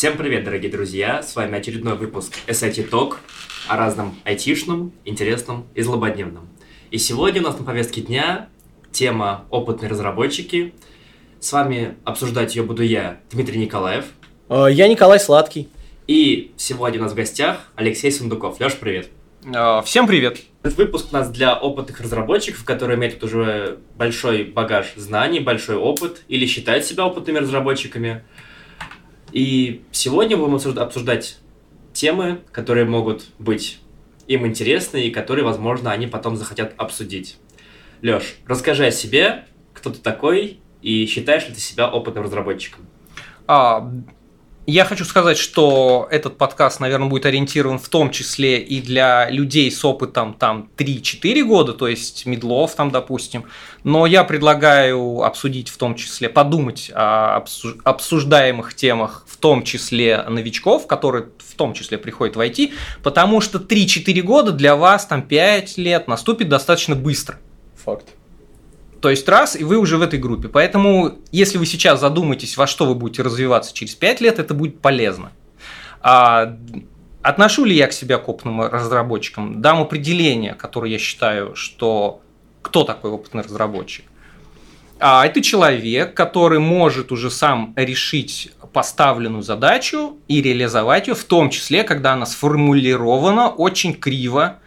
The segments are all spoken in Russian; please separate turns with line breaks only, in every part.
Всем привет, дорогие друзья! С вами очередной выпуск SIT Talk о разном айтишном, интересном и злободневном. И сегодня у нас на повестке дня тема «Опытные разработчики». С вами обсуждать ее буду я, Дмитрий Николаев.
Э, Я Николай Сладкий.
И сегодня у нас в гостях Алексей Сундуков. Леш, привет!
А, Всем привет!
Этот выпуск у нас для опытных разработчиков, которые имеют уже большой багаж знаний, большой опыт или считают себя опытными разработчиками. И сегодня будем обсужда- обсуждать темы, которые могут быть им интересны и которые, возможно, они потом захотят обсудить. Леш, расскажи о себе, кто ты такой и считаешь ли ты себя опытным разработчиком?
А, Я хочу сказать, что этот подкаст, наверное, будет ориентирован в том числе и для людей с опытом там 3-4 года, то есть медлов там, допустим. Но я предлагаю обсудить в том числе, подумать о обсу- обсуждаемых темах, в том числе новичков, которые в том числе приходят в IT, потому что 3-4 года для вас, там 5 лет, наступит достаточно быстро.
Факт.
То есть раз, и вы уже в этой группе. Поэтому, если вы сейчас задумаетесь, во что вы будете развиваться через 5 лет, это будет полезно. А, отношу ли я к себя к опытным разработчикам? Дам определение, которое я считаю, что кто такой опытный разработчик. А, это человек, который может уже сам решить поставленную задачу и реализовать ее, в том числе, когда она сформулирована очень криво,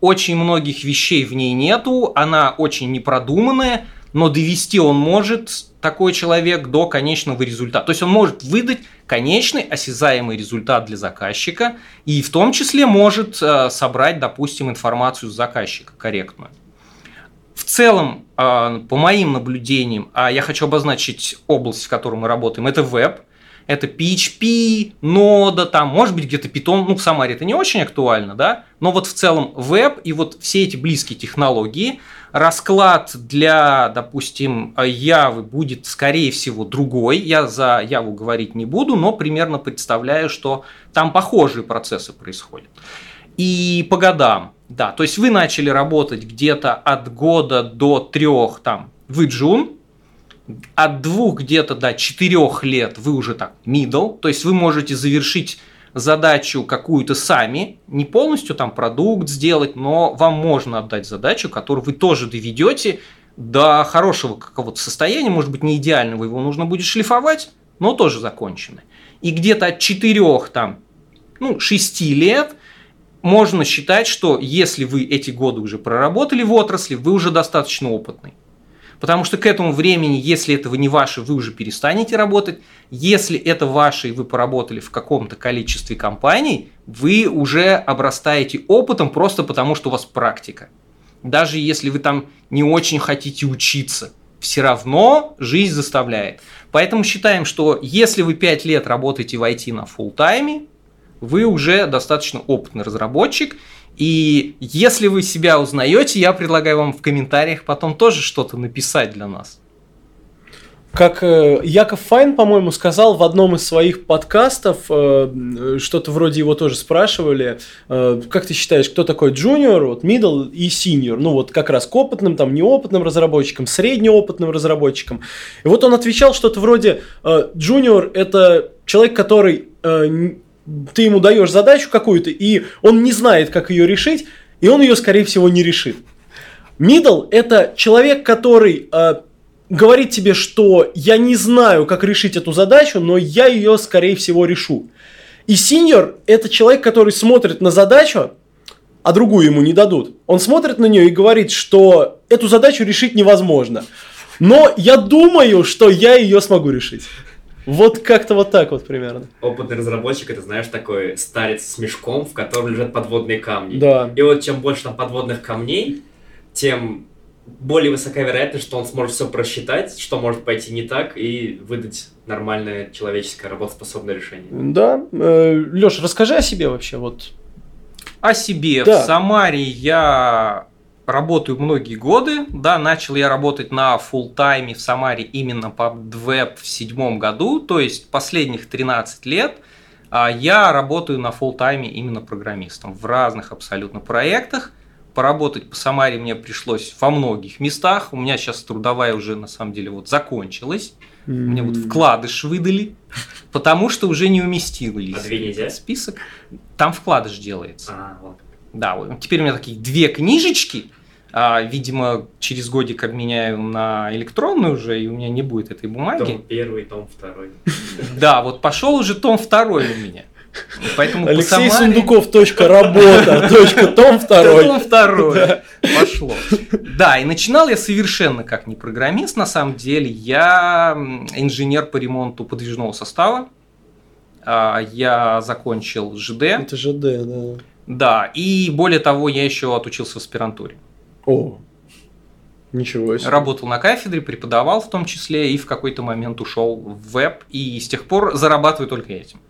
очень многих вещей в ней нету, она очень непродуманная, но довести он может, такой человек, до конечного результата. То есть он может выдать конечный осязаемый результат для заказчика и в том числе может э, собрать, допустим, информацию с заказчика корректную. В целом, э, по моим наблюдениям, а я хочу обозначить область, в которой мы работаем, это веб, это PHP, нода, там, может быть, где-то Python, ну, в Самаре это не очень актуально, да, но вот в целом веб и вот все эти близкие технологии, расклад для, допустим, Явы будет, скорее всего, другой, я за Яву говорить не буду, но примерно представляю, что там похожие процессы происходят. И по годам, да, то есть вы начали работать где-то от года до трех, там, вы джун, от двух где-то до четырех лет вы уже так middle, то есть вы можете завершить задачу какую-то сами, не полностью там продукт сделать, но вам можно отдать задачу, которую вы тоже доведете до хорошего какого-то состояния, может быть не идеального, его нужно будет шлифовать, но тоже законченный. И где-то от четырех там, ну, шести лет можно считать, что если вы эти годы уже проработали в отрасли, вы уже достаточно опытный. Потому что к этому времени, если этого не ваше, вы уже перестанете работать. Если это ваше, и вы поработали в каком-то количестве компаний, вы уже обрастаете опытом просто потому, что у вас практика. Даже если вы там не очень хотите учиться, все равно жизнь заставляет. Поэтому считаем, что если вы 5 лет работаете в IT на full тайме, вы уже достаточно опытный разработчик, и если вы себя узнаете, я предлагаю вам в комментариях потом тоже что-то написать для нас.
Как э, Яков Файн, по-моему, сказал в одном из своих подкастов, э, что-то вроде его тоже спрашивали, э, как ты считаешь, кто такой джуниор, вот middle и senior, ну вот как раз к опытным, там неопытным разработчикам, среднеопытным разработчикам. И вот он отвечал что-то вроде, джуниор это человек, который э, ты ему даешь задачу какую-то, и он не знает, как ее решить, и он ее, скорее всего, не решит. Middle – это человек, который э, говорит тебе, что я не знаю, как решить эту задачу, но я ее, скорее всего, решу. И senior – это человек, который смотрит на задачу, а другую ему не дадут. Он смотрит на нее и говорит, что эту задачу решить невозможно. Но я думаю, что я ее смогу решить. Вот как-то вот так вот примерно.
Опытный разработчик, это, знаешь, такой старец с мешком, в котором лежат подводные камни.
Да.
И вот чем больше там подводных камней, тем более высока вероятность, что он сможет все просчитать, что может пойти не так, и выдать нормальное человеческое работоспособное решение.
Да. Леш, расскажи о себе вообще. Вот.
О себе.
Да.
В Самаре я работаю многие годы. Да, начал я работать на full тайме в Самаре именно по веб в седьмом году, то есть последних 13 лет а я работаю на full тайме именно программистом в разных абсолютно проектах. поработать по Самаре мне пришлось во многих местах. У меня сейчас трудовая уже на самом деле вот закончилась. Мне вот вкладыш выдали, потому что уже не уместились.
А две нельзя?
Список. Там вкладыш делается.
А, вот.
Да, вот теперь у меня такие две книжечки. А, видимо, через годик обменяю на электронную уже, и у меня не будет этой бумаги.
Том первый, том второй.
Да, вот пошел уже том второй у меня. Поэтому по
Алексей
Самаре-
Сундуков, точка работа, точка том второй.
Том второй. Пошло. Да, и начинал я совершенно как не программист, на самом деле. Я инженер по ремонту подвижного состава. А, Я закончил ЖД.
Это ЖД, да.
Да, и более того, я еще отучился в аспирантуре.
О, ничего себе.
Работал на кафедре, преподавал в том числе, и в какой-то момент ушел в веб, и с тех пор зарабатываю только этим.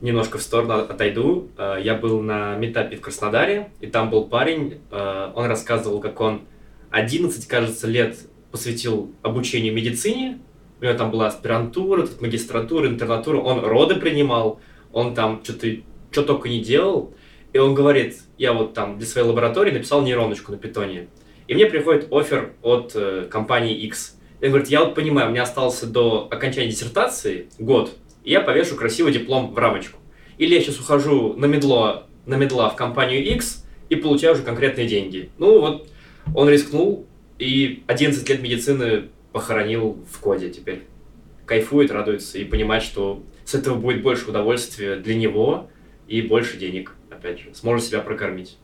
Немножко в сторону отойду. Э, Я был на метапе в Краснодаре, и там был парень, э, он рассказывал, как он 11, кажется, лет посвятил обучению медицине. У него там была аспирантура, тут магистратура, интернатура. Он роды принимал, он там что-то что только не делал. И он говорит, я вот там для своей лаборатории написал нейроночку на питоне. И мне приходит офер от э, компании X. И он говорит, я вот понимаю, у меня остался до окончания диссертации год, и я повешу красивый диплом в рамочку. Или я сейчас ухожу на медло, на медла в компанию X и получаю уже конкретные деньги. Ну вот, он рискнул и 11 лет медицины похоронил в коде теперь. Кайфует, радуется и понимает, что с этого будет больше удовольствия для него и больше денег, опять же. Сможет себя прокормить.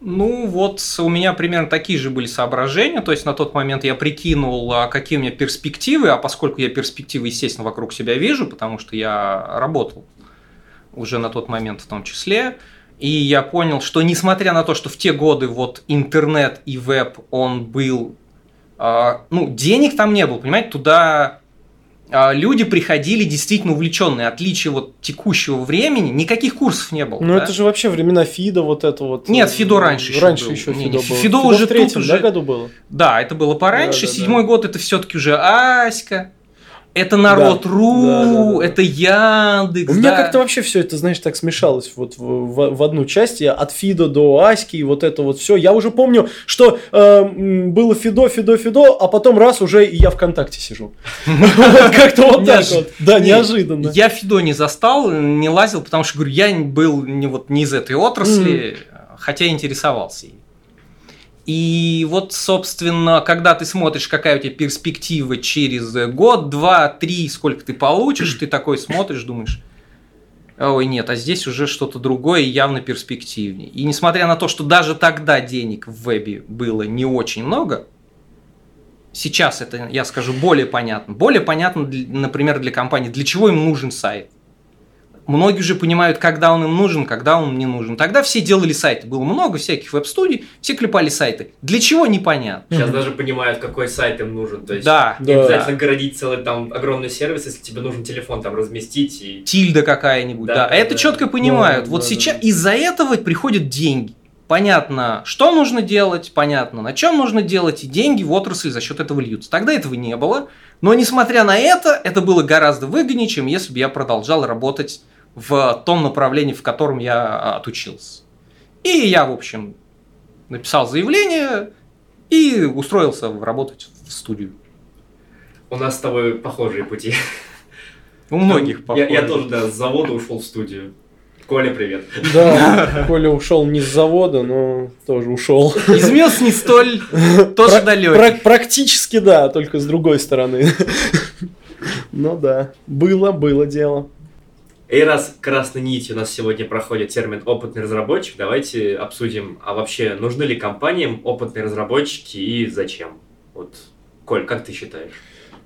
Ну, вот у меня примерно такие же были соображения. То есть на тот момент я прикинул, а, какие у меня перспективы, а поскольку я перспективы, естественно, вокруг себя вижу, потому что я работал уже на тот момент в том числе, и я понял, что несмотря на то, что в те годы вот интернет и веб, он был, а, ну, денег там не было, понимаете, туда люди приходили действительно увлеченные. Отличие вот текущего времени, никаких курсов не было.
Ну
да?
это же вообще времена Фида, вот это вот.
Нет,
э,
Фидо раньше еще
Раньше
был.
еще
Не,
Фидо
не,
был.
Фидо уже
в третьем,
тут
да,
уже-
году было?
Да, это было пораньше.
Да, да,
Седьмой год это все-таки уже Аська. Это народ.ру,
Да, да, да, да.
это Яндекс.
У меня
да.
как-то вообще все это, знаешь, так смешалось вот в, в- в одну часть. Я от Фидо до Аськи и вот это вот все. Я уже помню, что э, было Фидо, Фидо, Фидо, а потом раз уже и я ВКонтакте сижу. Как-то вот так вот. Да,
Не,
неожиданно.
Я Фидо не застал, не лазил, потому что, говорю, я был не из этой отрасли, хотя интересовался ей. И вот, собственно, когда ты смотришь, какая у тебя перспектива через год, два, три, сколько ты получишь, ты такой смотришь, думаешь, ой, нет, а здесь уже что-то другое явно перспективнее. И несмотря на то, что даже тогда денег в вебе было не очень много, сейчас это, я скажу, более понятно. Более понятно, например, для компании, для чего им нужен сайт. Многие уже понимают, когда он им нужен, когда он не нужен. Тогда все делали сайты. Было много всяких веб-студий, все клепали сайты. Для чего, непонятно.
Сейчас даже понимают, какой сайт им нужен. То есть
Да,
не
Да.
обязательно городить целый там огромный сервис, если тебе нужен телефон там разместить и
тильда какая-нибудь,
Да,
да.
да,
это
да.
четко понимают.
Да,
вот
да,
сейчас
да.
из-за этого приходят деньги. Понятно, что нужно делать, понятно, на чем нужно делать, и деньги в отрасль за счет этого льются. Тогда этого не было, но несмотря на это, это было гораздо выгоднее, чем если бы я продолжал работать в том направлении, в котором я а, отучился. И я, в общем, написал заявление и устроился в- работать в студию.
у нас с тобой похожие пути.
У многих
я, я
похоже.
тоже, да, с завода ушел в студию. Коля, привет.
Да, Коля ушел не с завода, но тоже ушел.
Из мест не столь тоже
пра- Практически да, только с другой стороны. Ну да, было, было дело.
И раз красной нитью у нас сегодня проходит термин опытный разработчик, давайте обсудим, а вообще нужны ли компаниям опытные разработчики и зачем? Вот, Коль, как ты считаешь?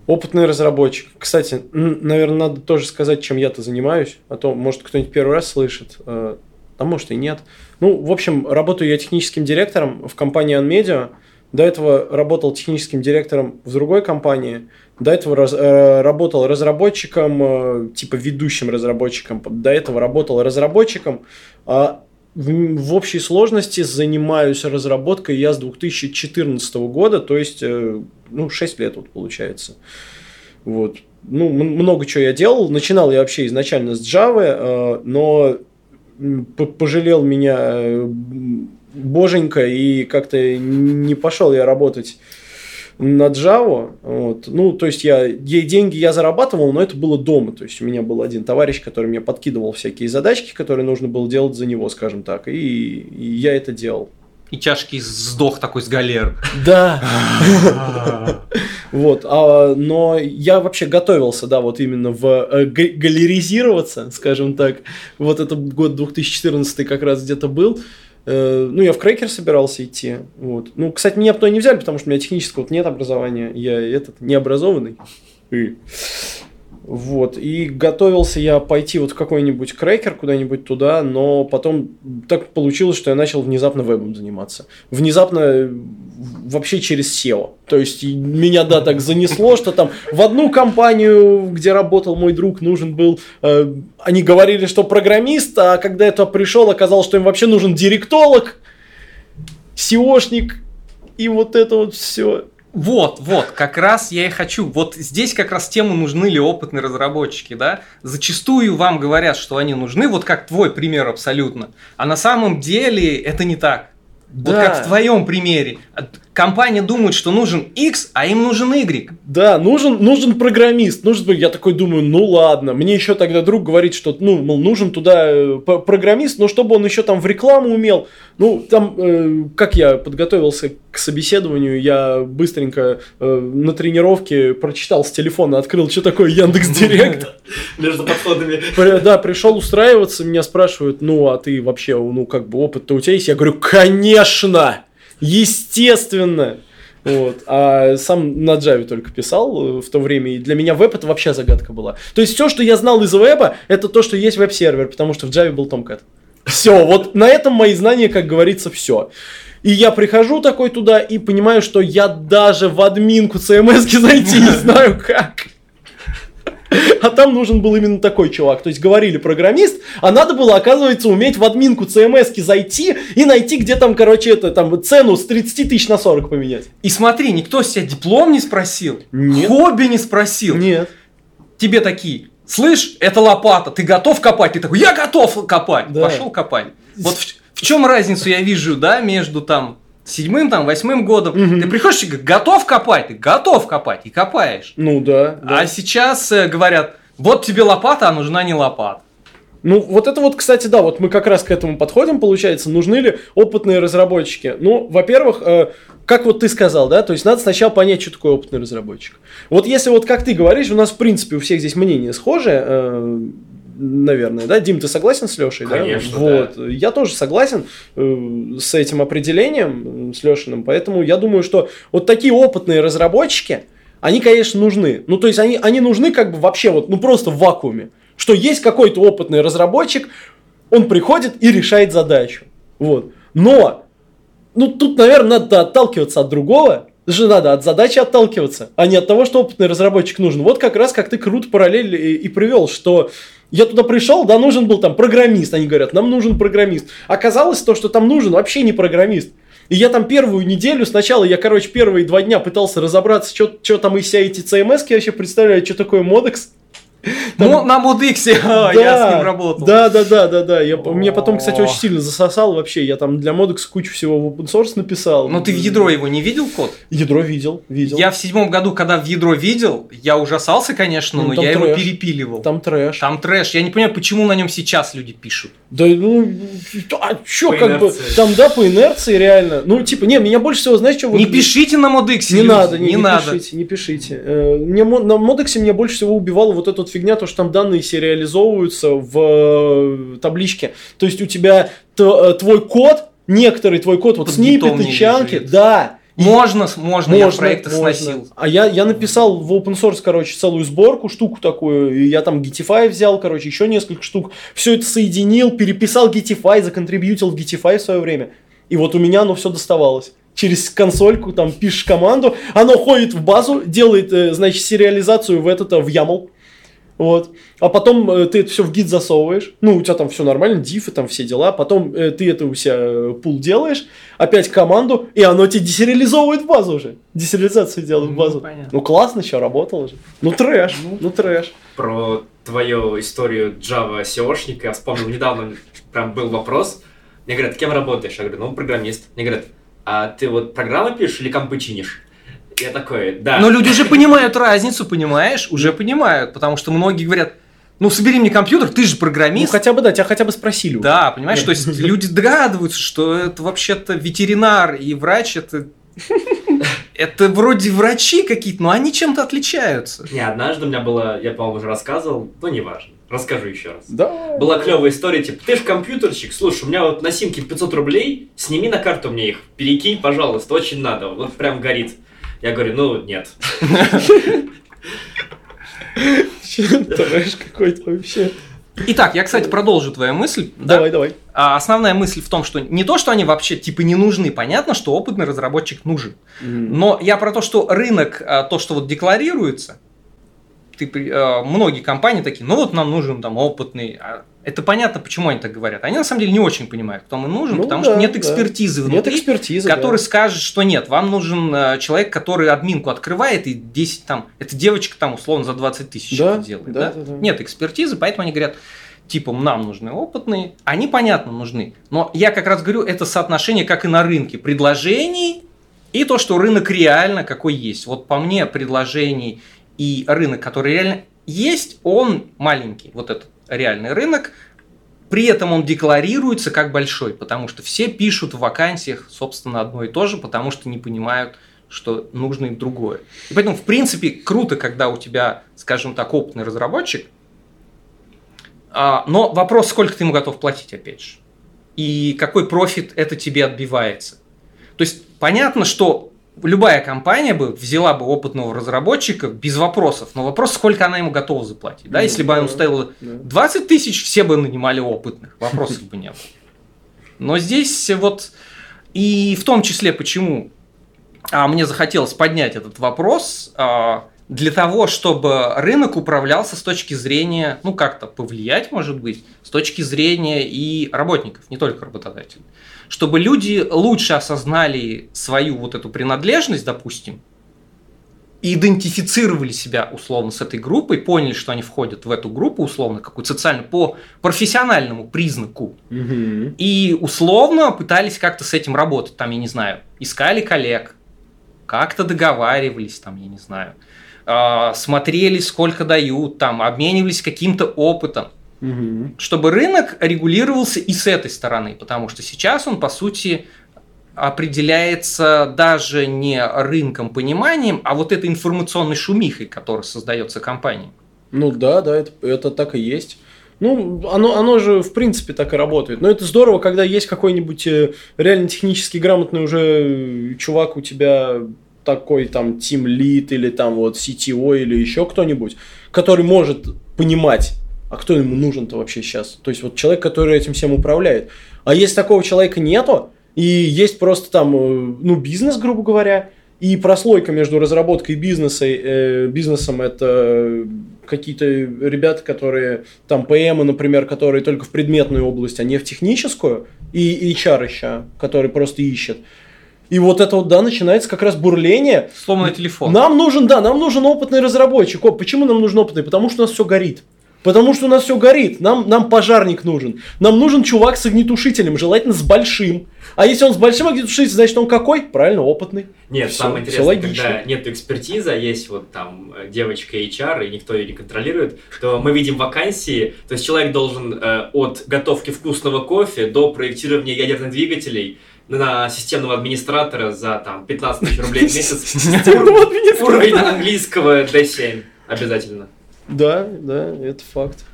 Опытный разработчик. Кстати, наверное, надо тоже сказать, чем я-то занимаюсь, а то, может, кто-нибудь первый раз слышит, э, а может и нет. Ну, в общем, работаю я техническим директором в компании Unmedia. До этого работал техническим директором в другой компании. До этого раз- э, работал разработчиком, э, типа ведущим разработчиком. До этого работал разработчиком. А в, в общей сложности занимаюсь разработкой я с 2014 года, то есть, э, ну, 6 лет вот получается. Вот. Ну, много чего я делал. Начинал я вообще изначально с Java, э, но пожалел меня э, боженька, и как-то не пошел я работать на Java. Вот. Ну, то есть я ей деньги я зарабатывал, но это было дома. То есть у меня был один товарищ, который мне подкидывал всякие задачки, которые нужно было делать за него, скажем так. И, и я это делал.
И тяжкий сдох такой с галер.
Да. Вот, а, но я вообще готовился, да, вот именно в э, га- галеризироваться, скажем так. Вот это год 2014 как раз где-то был. Э, Ну, я в крекер собирался идти. Вот. Ну, кстати, меня туда не взяли, потому что у меня технического нет образования. Я этот необразованный. Вот. И готовился я пойти вот в какой-нибудь крекер куда-нибудь туда, но потом так получилось, что я начал внезапно вебом заниматься. Внезапно э, вообще через SEO. То есть меня, да, так занесло, что там в одну компанию, где работал мой друг, нужен был... э, они говорили, что программист, а когда я туда пришел, оказалось, что им вообще нужен директолог, SEOшник, и вот это вот все.
Вот, вот, как раз я и хочу. Вот здесь как раз тему нужны ли опытные разработчики, да? Зачастую вам говорят, что они нужны, вот как твой пример абсолютно. А на самом деле это не так. Вот
Да.
как в твоем примере. Компания думает, что нужен X, а им нужен Y.
Да, нужен, нужен программист. Нужен, я такой думаю, ну ладно. Мне еще тогда друг говорит, что ну, мол, нужен туда э, программист, но чтобы он еще там в рекламу умел. Ну, там, э, как я подготовился к собеседованию, я быстренько э, на тренировке прочитал с телефона, открыл, что такое Яндекс Директ.
Между подходами.
Да, пришел устраиваться, меня спрашивают, ну, а ты вообще, ну, как бы опыт-то у тебя есть? Я говорю, конечно, естественно. Вот. А сам на Java только писал э, в то время, и для меня веб это вообще загадка была. То есть все, что я знал из веба, это то, что есть веб-сервер, потому что в Java был Tomcat. Все, вот на этом мои знания, как говорится, все. И я прихожу такой туда и понимаю, что я даже в админку CMS зайти не знаю как. А там нужен был именно такой чувак. То есть говорили программист, а надо было, оказывается, уметь в админку CMS зайти и найти, где там, короче, это там цену с 30 тысяч на 40 поменять.
И смотри, никто с тебя диплом не спросил,
Нет.
хобби не спросил.
Нет.
Тебе такие, слышь, это лопата, ты готов копать? Ты такой, я готов копать.
Да.
Пошел копать. Вот в, в чем разницу я вижу, да, между там седьмым, там, восьмым годом.
Мгм.
Ты приходишь и говоришь, готов копать? Ты готов копать и копаешь.
Ну да. да.
А сейчас э, говорят, вот тебе лопата, а нужна не лопата.
Ну, вот это вот, кстати, да, вот мы как раз к этому подходим, получается, нужны ли опытные разработчики? Ну, во-первых, э, как вот ты сказал, да, то есть надо сначала понять, что такое опытный разработчик. Вот если вот как ты говоришь, у нас, в принципе, у всех здесь мнение схожее, э, наверное, да? Дим, ты согласен с Лешей, да?
Конечно,
Вот. Я тоже согласен э, с этим определением, э, с Лешиным, поэтому я думаю, что вот такие опытные разработчики, они, конечно, нужны. Ну, то есть они, они нужны как бы вообще вот, ну, просто в вакууме. Что есть какой-то опытный разработчик, он приходит и решает задачу. Вот. Но, ну, тут, наверное, надо отталкиваться от другого. Же надо от задачи отталкиваться, а не от того, что опытный разработчик нужен. Вот как раз как ты круто параллель и, и привел, что я туда пришел, да, нужен был там программист. Они говорят, нам нужен программист. Оказалось то, что там нужен вообще не программист. И я там первую неделю, сначала я, короче, первые два дня пытался разобраться, что там из себя эти CMS вообще представляют, что такое модекс. Там-
Ну, на Модиксе я с ним работал.
Да, да, да, да, да. Я, меня потом, кстати, очень сильно засосал вообще. Я там для MODX кучу всего в open source написал.
Но ты в ядро его не видел код?
Ядро видел, видел.
Я в седьмом году, когда в ядро видел, я ужасался, конечно,
Ну,
но я его перепиливал.
Там трэш.
Там трэш. Я не понимаю, почему на нем сейчас люди пишут.
Да, ну, а чё, как бы, там, да, по инерции реально. Ну, типа, не, меня больше всего, знаешь, что...
не пишите на Модиксе.
Не
люди,
надо, не,
не,
не
надо.
пишите, не пишите. Э, Мне на модексе меня больше всего убивала вот эта вот фигня, то, что там данные сериализовываются в э, табличке. То есть у тебя э, твой код, некоторый твой код, вот снипеты, чанки, да. И
Можно, можно, я проекты
можно.
сносил.
А я, я написал в open source, короче, целую сборку, штуку такую, и я там Gitify взял, короче, еще несколько штук, все это соединил, переписал Gitify, законтрибьютил в Gitify в свое время. И вот у меня оно все доставалось. Через консольку, там, пишешь команду, оно ходит в базу, делает, э, значит, сериализацию в этот, в YAML. Вот. А потом э, ты это все в гид засовываешь. Ну, у тебя там все нормально, дифы, там все дела. Потом э, ты это у себя э, пул делаешь, опять команду, и оно тебе десериализовывает базу уже. Десериализацию делает
Ну,
базу.
понятно.
Ну, классно, еще работало же. Ну, трэш, ну, трэш.
Про твою историю Java SEOшника я вспомнил недавно, прям был вопрос. Мне говорят, кем работаешь? Я говорю, ну, программист. Мне говорят, а ты вот программы пишешь или компы чинишь? Я такой, да.
Но люди уже понимают разницу, понимаешь? Уже понимают, потому что многие говорят, ну собери мне компьютер, ты же
Ну,
программист.
хотя бы, да, тебя хотя бы спросили. уже.
Да, понимаешь, то есть люди догадываются, что это вообще-то ветеринар и врач, это... Это вроде врачи какие-то, но они чем-то отличаются.
Не, однажды у меня было, я, по-моему, уже рассказывал, но неважно. Расскажу еще раз.
Да.
Была клевая история, типа, ты же компьютерщик, слушай, у меня вот на симке 500 рублей, сними на карту мне их, перекинь, пожалуйста, очень надо, вот прям горит. Я говорю, ну, нет.
Трэш какой-то вообще.
Итак, я, кстати, продолжу твою мысль. да?
Давай, давай.
А основная мысль в том, что не то, что они вообще типа не нужны, понятно, что опытный разработчик нужен. Но я про то, что рынок, а, то, что вот декларируется, ты, а, многие компании такие, ну вот нам нужен там опытный. А Это понятно, почему они так говорят. Они на самом деле не очень понимают, кто мы нужен,
Ну
потому
да,
что нет
да.
экспертизы
Нет
внутри,
экспертизы,
который
да.
скажет, что нет, вам нужен э, человек, который админку открывает и 10 там, эта девочка там условно за 20 тысяч
Да,
это делает.
да,
да?
да, да.
Нет экспертизы, поэтому они говорят, типа, нам нужны опытные, они, понятно, нужны. Но я как раз говорю, это соотношение, как и на рынке, предложений и то, что рынок реально какой есть. Вот по мне предложений и рынок, который реально есть, он маленький, вот этот реальный рынок, при этом он декларируется как большой, потому что все пишут в вакансиях, собственно, одно и то же, потому что не понимают, что нужно им другое. И поэтому, в принципе, круто, когда у тебя, скажем так, опытный разработчик, а, но вопрос, сколько ты ему готов платить, опять же. И какой профит это тебе отбивается. То есть, понятно, что любая компания бы взяла бы опытного разработчика без вопросов, но вопрос, сколько она ему готова заплатить. Да,
Ну,
если бы она
да,
стоила
да.
20 тысяч, все бы нанимали опытных, вопросов бы не было. Но здесь вот, и в том числе, почему а, мне захотелось поднять этот вопрос, а, для того, чтобы рынок управлялся с точки зрения, ну как-то повлиять, может быть, с точки зрения и работников, не только работодателей. Чтобы люди лучше осознали свою вот эту принадлежность, допустим, и идентифицировали себя условно с этой группой, поняли, что они входят в эту группу условно, какую социальную, по профессиональному признаку,
Мгм.
и условно пытались как-то с этим работать, там, я не знаю, искали коллег, как-то договаривались, там, я не знаю, а, смотрели, сколько дают, там, обменивались каким-то опытом,
Мгм.
чтобы рынок регулировался и с этой стороны, потому что сейчас он, по сути, определяется даже не рынком пониманием, а вот этой информационной шумихой, которая создается компанией.
Ну да, да, это, это так и есть. Ну, оно, оно же, в принципе, так и работает. Но это здорово, когда есть какой-нибудь э, реально технически грамотный уже чувак у тебя такой там Team Lead или там вот CTO или еще кто-нибудь, который может понимать, а кто ему нужен-то вообще сейчас. То есть вот человек, который этим всем управляет. А если такого человека нету, и есть просто там, э, ну, бизнес, грубо говоря, и прослойка между разработкой и бизнеса, э, бизнесом это какие-то ребята, которые там ПМы, например, которые только в предметную область, а не в техническую, и HR еще, который просто ищет. И вот это вот, да, начинается как раз бурление.
Сломанный телефон.
Нам нужен, да, нам нужен опытный разработчик. О, почему нам нужен опытный? Потому что у нас все горит. Потому что у нас все горит. Нам, нам пожарник нужен. Нам нужен чувак с огнетушителем, желательно с большим. А если он с большим огнетушителем, значит он какой? Правильно, опытный.
Нет,
Всё-
самое интересное,
логично.
когда нет экспертизы, а есть вот там э, девочка HR, и никто ее не контролирует, то мы видим вакансии, то есть человек должен э, от готовки вкусного кофе до проектирования ядерных двигателей на системного администратора за там 15 тысяч рублей в месяц. Уровень английского D7 обязательно.
Да, да, это факт.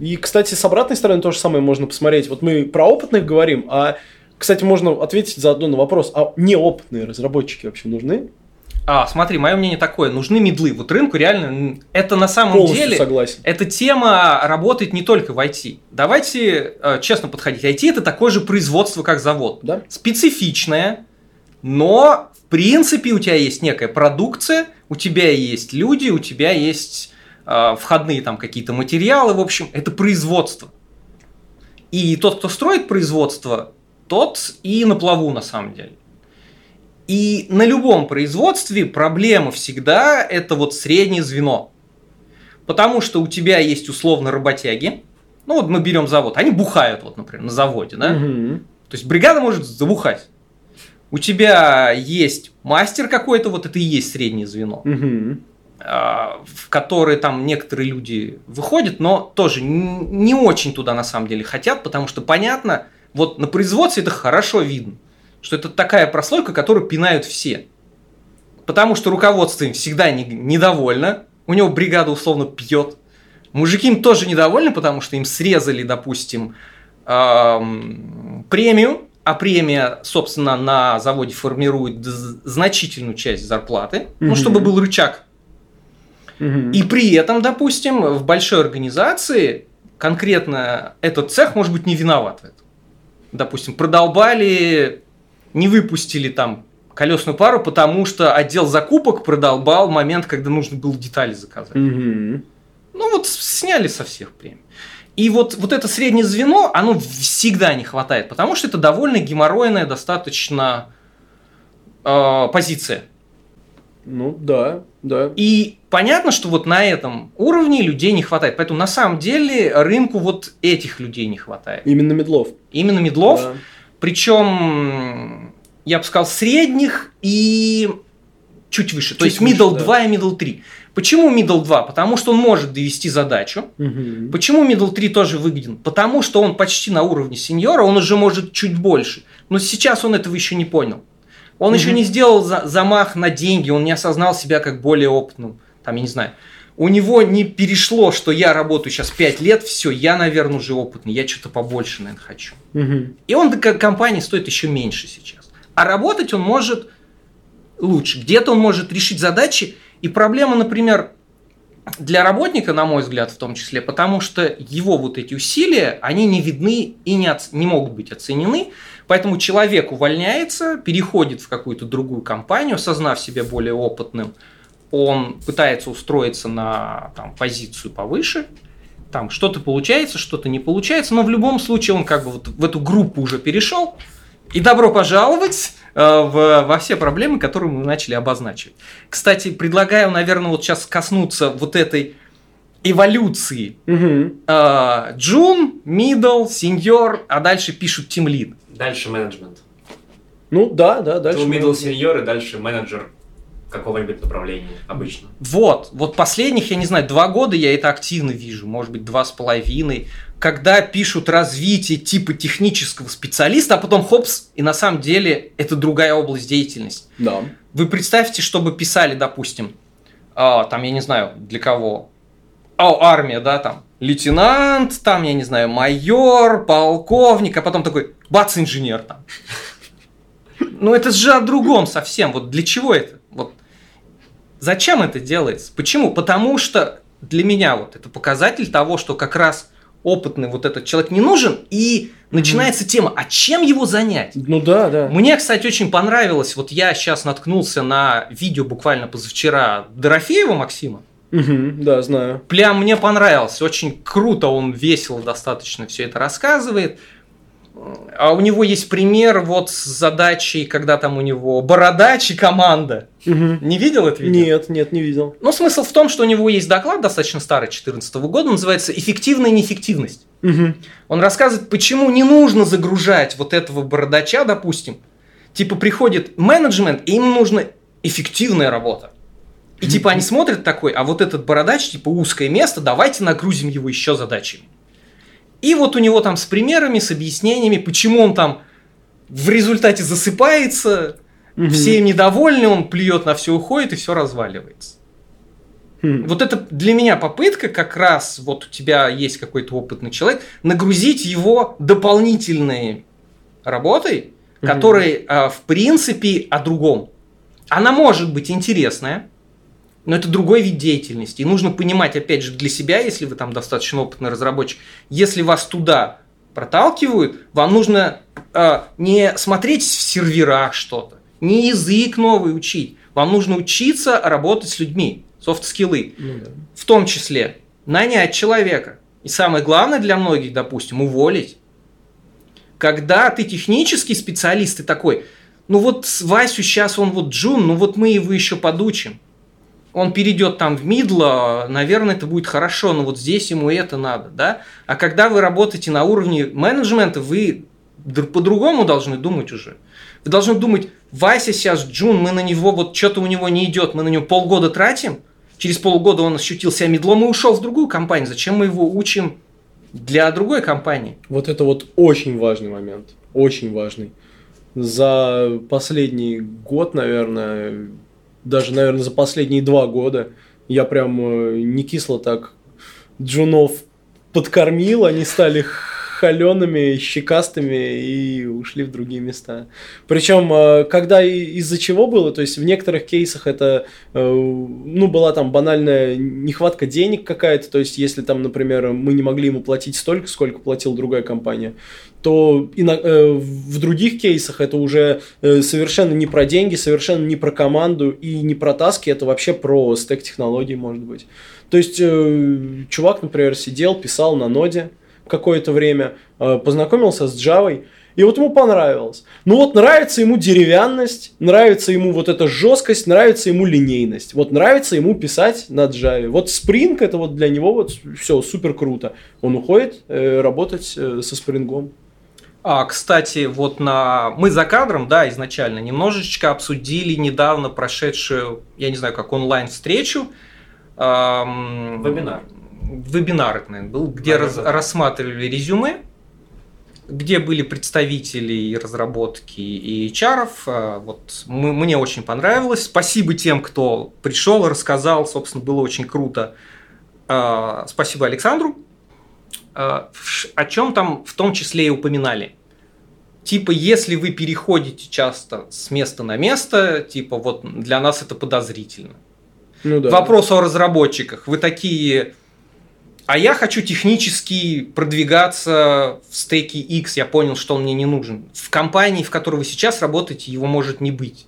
И, кстати, с обратной стороны то же самое можно посмотреть. Вот мы про опытных говорим, а, кстати, можно ответить заодно на вопрос, а неопытные разработчики вообще нужны?
А, смотри, мое мнение такое, нужны медлы. Вот рынку реально, это на самом
Полностью
деле,
согласен.
эта тема работает не только в IT. Давайте э, честно подходить. IT это такое же производство, как завод.
Да?
Специфичное, но в принципе у тебя есть некая продукция, у тебя есть люди, у тебя есть э, входные там какие-то материалы, в общем, это производство. И тот, кто строит производство, тот и на плаву на самом деле. И на любом производстве проблема всегда это вот среднее звено. Потому что у тебя есть условно работяги. Ну вот мы берем завод, они бухают, вот, например, на заводе, да?
Мгм.
То есть бригада может забухать. У тебя есть мастер какой-то, вот это и есть среднее звено, а, в который там некоторые люди выходят, но тоже не очень туда на самом деле хотят, потому что понятно, вот на производстве это хорошо видно, что это такая прослойка, которую пинают все. Потому что руководство им всегда не- недовольно, у него бригада условно пьет. Мужики им тоже недовольны, потому что им срезали, допустим, ам, премию, а премия, собственно, на заводе формирует значительную часть зарплаты, ну, чтобы был рычаг. И при этом, допустим, в большой организации конкретно этот цех может быть не виноват в этом. Допустим, продолбали, не выпустили там колесную пару, потому что отдел закупок продолбал момент, когда нужно было детали заказать. Ну вот сняли со всех премий. И вот, вот это среднее звено, оно всегда не хватает, потому что это довольно геморройная достаточно э, позиция.
Ну да, да.
И понятно, что вот на этом уровне людей не хватает. Поэтому на самом деле рынку вот этих людей не хватает.
Именно медлов.
Именно медлов,
Да.
причем, я бы сказал, средних и чуть выше. То
Чуть
есть
выше,
middle
да.
2 и middle 3. Почему middle 2? Потому что он может довести задачу.
Мгм.
Почему middle 3 тоже выгоден? Потому что он почти на уровне сеньора, он уже может чуть больше. Но сейчас он этого еще не понял. Он еще
Мгм.
не сделал за- замах на деньги, он не осознал себя как более опытным. Там, я не знаю. У него не перешло, что я работаю сейчас 5 лет, все, я, наверное, уже опытный, я что-то побольше, наверное, хочу.
Мгм.
И он как компания стоит еще меньше сейчас. А работать он может лучше. Где-то он может решить задачи. И проблема, например, для работника, на мой взгляд, в том числе, потому что его вот эти усилия, они не видны и не, оц- не могут быть оценены. Поэтому человек увольняется, переходит в какую-то другую компанию, осознав себя более опытным, он пытается устроиться на там, позицию повыше, там что-то получается, что-то не получается, но в любом случае он как бы вот в эту группу уже перешел. И добро пожаловать в, во все проблемы, которые мы начали обозначивать. Кстати, предлагаю, наверное, вот сейчас коснуться вот этой эволюции. Э, Джун, middle, сеньор, а дальше пишут Team Lead.
Дальше менеджмент.
Ну да, да, дальше.
Middle
мы-
senior и дальше менеджер какого-нибудь направления обычно.
Вот, вот последних, я не знаю, два года я это активно вижу, может быть, два с половиной, когда пишут развитие типа технического специалиста, а потом хопс, и на самом деле это другая область деятельности.
Да.
Вы представьте, чтобы писали, допустим, а, там, я не знаю, для кого, а, армия, да, там, лейтенант, там, я не знаю, майор, полковник, а потом такой, бац, инженер там. Ну, это же о другом совсем. Вот для чего это? Зачем это делается? Почему? Потому что для меня вот это показатель того, что как раз опытный вот этот человек не нужен, и начинается тема, а чем его занять?
Ну да, да.
Мне, кстати, очень понравилось, вот я сейчас наткнулся на видео буквально позавчера Дорофеева Максима.
Мгм, Да, знаю.
Прям мне понравилось, очень круто, он весело достаточно все это рассказывает. А у него есть пример вот с задачей, когда там у него бородач и команда.
Мгм.
Не видел это видео?
Нет, нет, не видел.
Ну, смысл в том, что у него есть доклад достаточно старый, 2014 года, называется «Эффективная неэффективность».
Мгм.
Он рассказывает, почему не нужно загружать вот этого бородача, допустим. Типа приходит менеджмент, и им нужна эффективная работа. И типа они смотрят такой, а вот этот бородач, типа узкое место, давайте нагрузим его еще задачами. И вот у него там с примерами, с объяснениями, почему он там в результате засыпается,
Мгм.
все им недовольны, он плюет на все, уходит и все разваливается.
Хм.
Вот это для меня попытка как раз, вот у тебя есть какой-то опытный человек, нагрузить его дополнительной работой,
Мгм.
которой, а, в принципе, о другом. Она может быть интересная, но это другой вид деятельности. И нужно понимать, опять же, для себя, если вы там достаточно опытный разработчик, если вас туда проталкивают, вам нужно а, не смотреть в серверах что-то, не язык новый учить. Вам нужно учиться работать с людьми, софт-скиллы.
Ну да.
В том числе нанять человека. И самое главное для многих, допустим, уволить. Когда ты технический специалист, ты такой, ну вот Васю сейчас он вот Джун, ну вот мы его еще подучим. Он перейдет там в мидло, наверное, это будет хорошо, но вот здесь ему это надо, да? А когда вы работаете на уровне менеджмента, вы др- по-другому должны думать уже. Вы должны думать, Вася сейчас Джун, мы на него, вот что-то у него не идет, мы на него полгода тратим, через полгода он ощутил себя медлом и ушел в другую компанию. Зачем мы его учим для другой компании?
Вот это вот очень важный момент. Очень важный. За последний год, наверное, даже, наверное, за последние два года я прям э, не кисло так джунов подкормил, они стали холеными, щекастыми и ушли в другие места. Причем, э, когда из-за чего было, то есть в некоторых кейсах это, э, ну, была там банальная нехватка денег какая-то, то есть если там, например, мы не могли ему платить столько, сколько платила другая компания, то и на- э, в других кейсах это уже э, совершенно не про деньги, совершенно не про команду и не про таски, это вообще про стек технологий, может быть. То есть э, чувак, например, сидел, писал на ноде какое-то время, э, познакомился с Java, и вот ему понравилось. Ну вот нравится ему деревянность, нравится ему вот эта жесткость, нравится ему линейность. Вот нравится ему писать на Java. Вот Spring это вот для него вот все супер круто. Он уходит э, работать э, со Спрингом.
А, кстати, вот на мы за кадром, да, изначально немножечко обсудили недавно прошедшую, я не знаю, как онлайн встречу. эм,
Вебинар.
Вебинар это, наверное, был, где раз- рассматривали резюме, где были представители и разработки и HR. -ов. Вот мы- мне очень понравилось. Спасибо тем, кто пришел, рассказал. Собственно, было очень круто. А, Спасибо Александру. В- О чем там в том числе и упоминали. Типа, если вы переходите часто с места на место, типа, вот для нас это подозрительно.
Ну да.
Вопрос о разработчиках. Вы такие, а я хочу технически продвигаться в стеке X, я понял, что он мне не нужен. В компании, в которой вы сейчас работаете, его может не быть.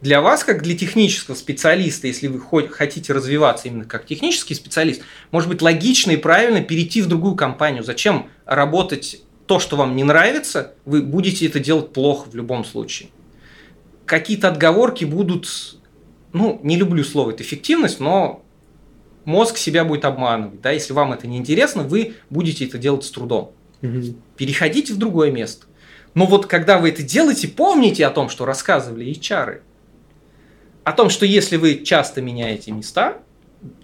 Для вас, как для технического специалиста, если вы хо- хотите развиваться именно как технический специалист, может быть логично и правильно перейти в другую компанию. Зачем работать то, что вам не нравится, вы будете это делать плохо в любом случае. Какие-то отговорки будут ну, не люблю слово это эффективность, но мозг себя будет обманывать. Да? Если вам это не интересно, вы будете это делать с трудом.
Мгм.
Переходите в другое место. Но вот когда вы это делаете, помните о том, что рассказывали HR. О том, что если вы часто меняете места,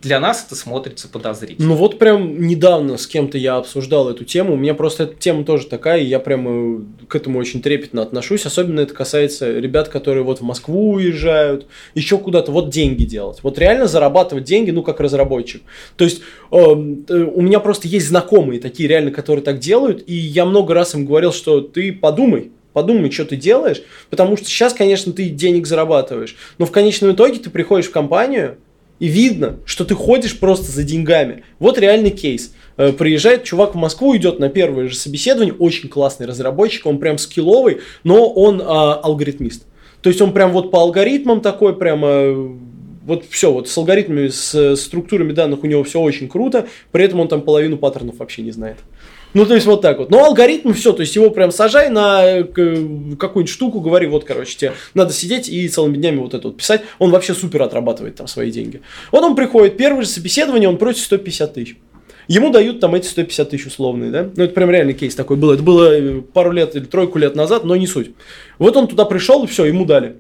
для нас это смотрится подозрительно.
Ну вот прям недавно с кем-то я обсуждал эту тему. У меня просто эта тема тоже такая, и я прям э, к этому очень трепетно отношусь. Особенно это касается ребят, которые вот в Москву уезжают, еще куда-то. Вот деньги делать. Вот реально зарабатывать деньги, ну как разработчик. То есть эм, э, у меня просто есть знакомые такие реально, которые так делают, и я много раз им говорил, что ты подумай, подумай, что ты делаешь, потому что сейчас, конечно, ты денег зарабатываешь, но в конечном итоге ты приходишь в компанию, и видно, что ты ходишь просто за деньгами. Вот реальный кейс. Э, Приезжает чувак в Москву, идет на первое же собеседование, очень классный разработчик, он прям скилловый, но он а, алгоритмист. То есть он прям вот по алгоритмам такой, прямо э, вот все, вот с алгоритмами, с э, структурами данных у него все очень круто, при этом он там половину паттернов вообще не знает. Ну, то есть вот так вот. Но алгоритм все, то есть его прям сажай на э, какую-нибудь штуку, говори, вот, короче, тебе надо сидеть и целыми днями вот это вот писать. Он вообще супер отрабатывает там свои деньги. Вот он приходит, первое же собеседование, он просит 150 тысяч. Ему дают там эти 150 тысяч условные, да? Ну, это прям реальный кейс такой был. Это было э, пару лет или тройку лет назад, но не суть. Вот он туда пришел, и все, ему дали.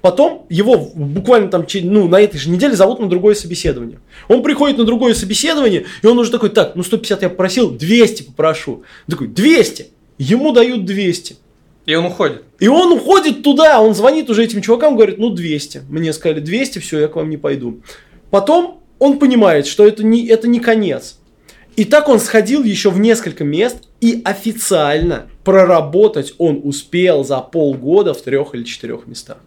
Потом его буквально там, ну, на этой же неделе зовут на другое собеседование. Он приходит на другое собеседование, и он уже такой, так, ну 150 я попросил, 200 попрошу. Он такой, 200! Ему дают 200.
И он уходит.
И он уходит туда, он звонит уже этим чувакам, говорит, ну 200. Мне сказали 200, все, я к вам не пойду. Потом он понимает, что это не, это не конец. И так он сходил еще в несколько мест, и официально проработать он успел за полгода в трех или четырех местах.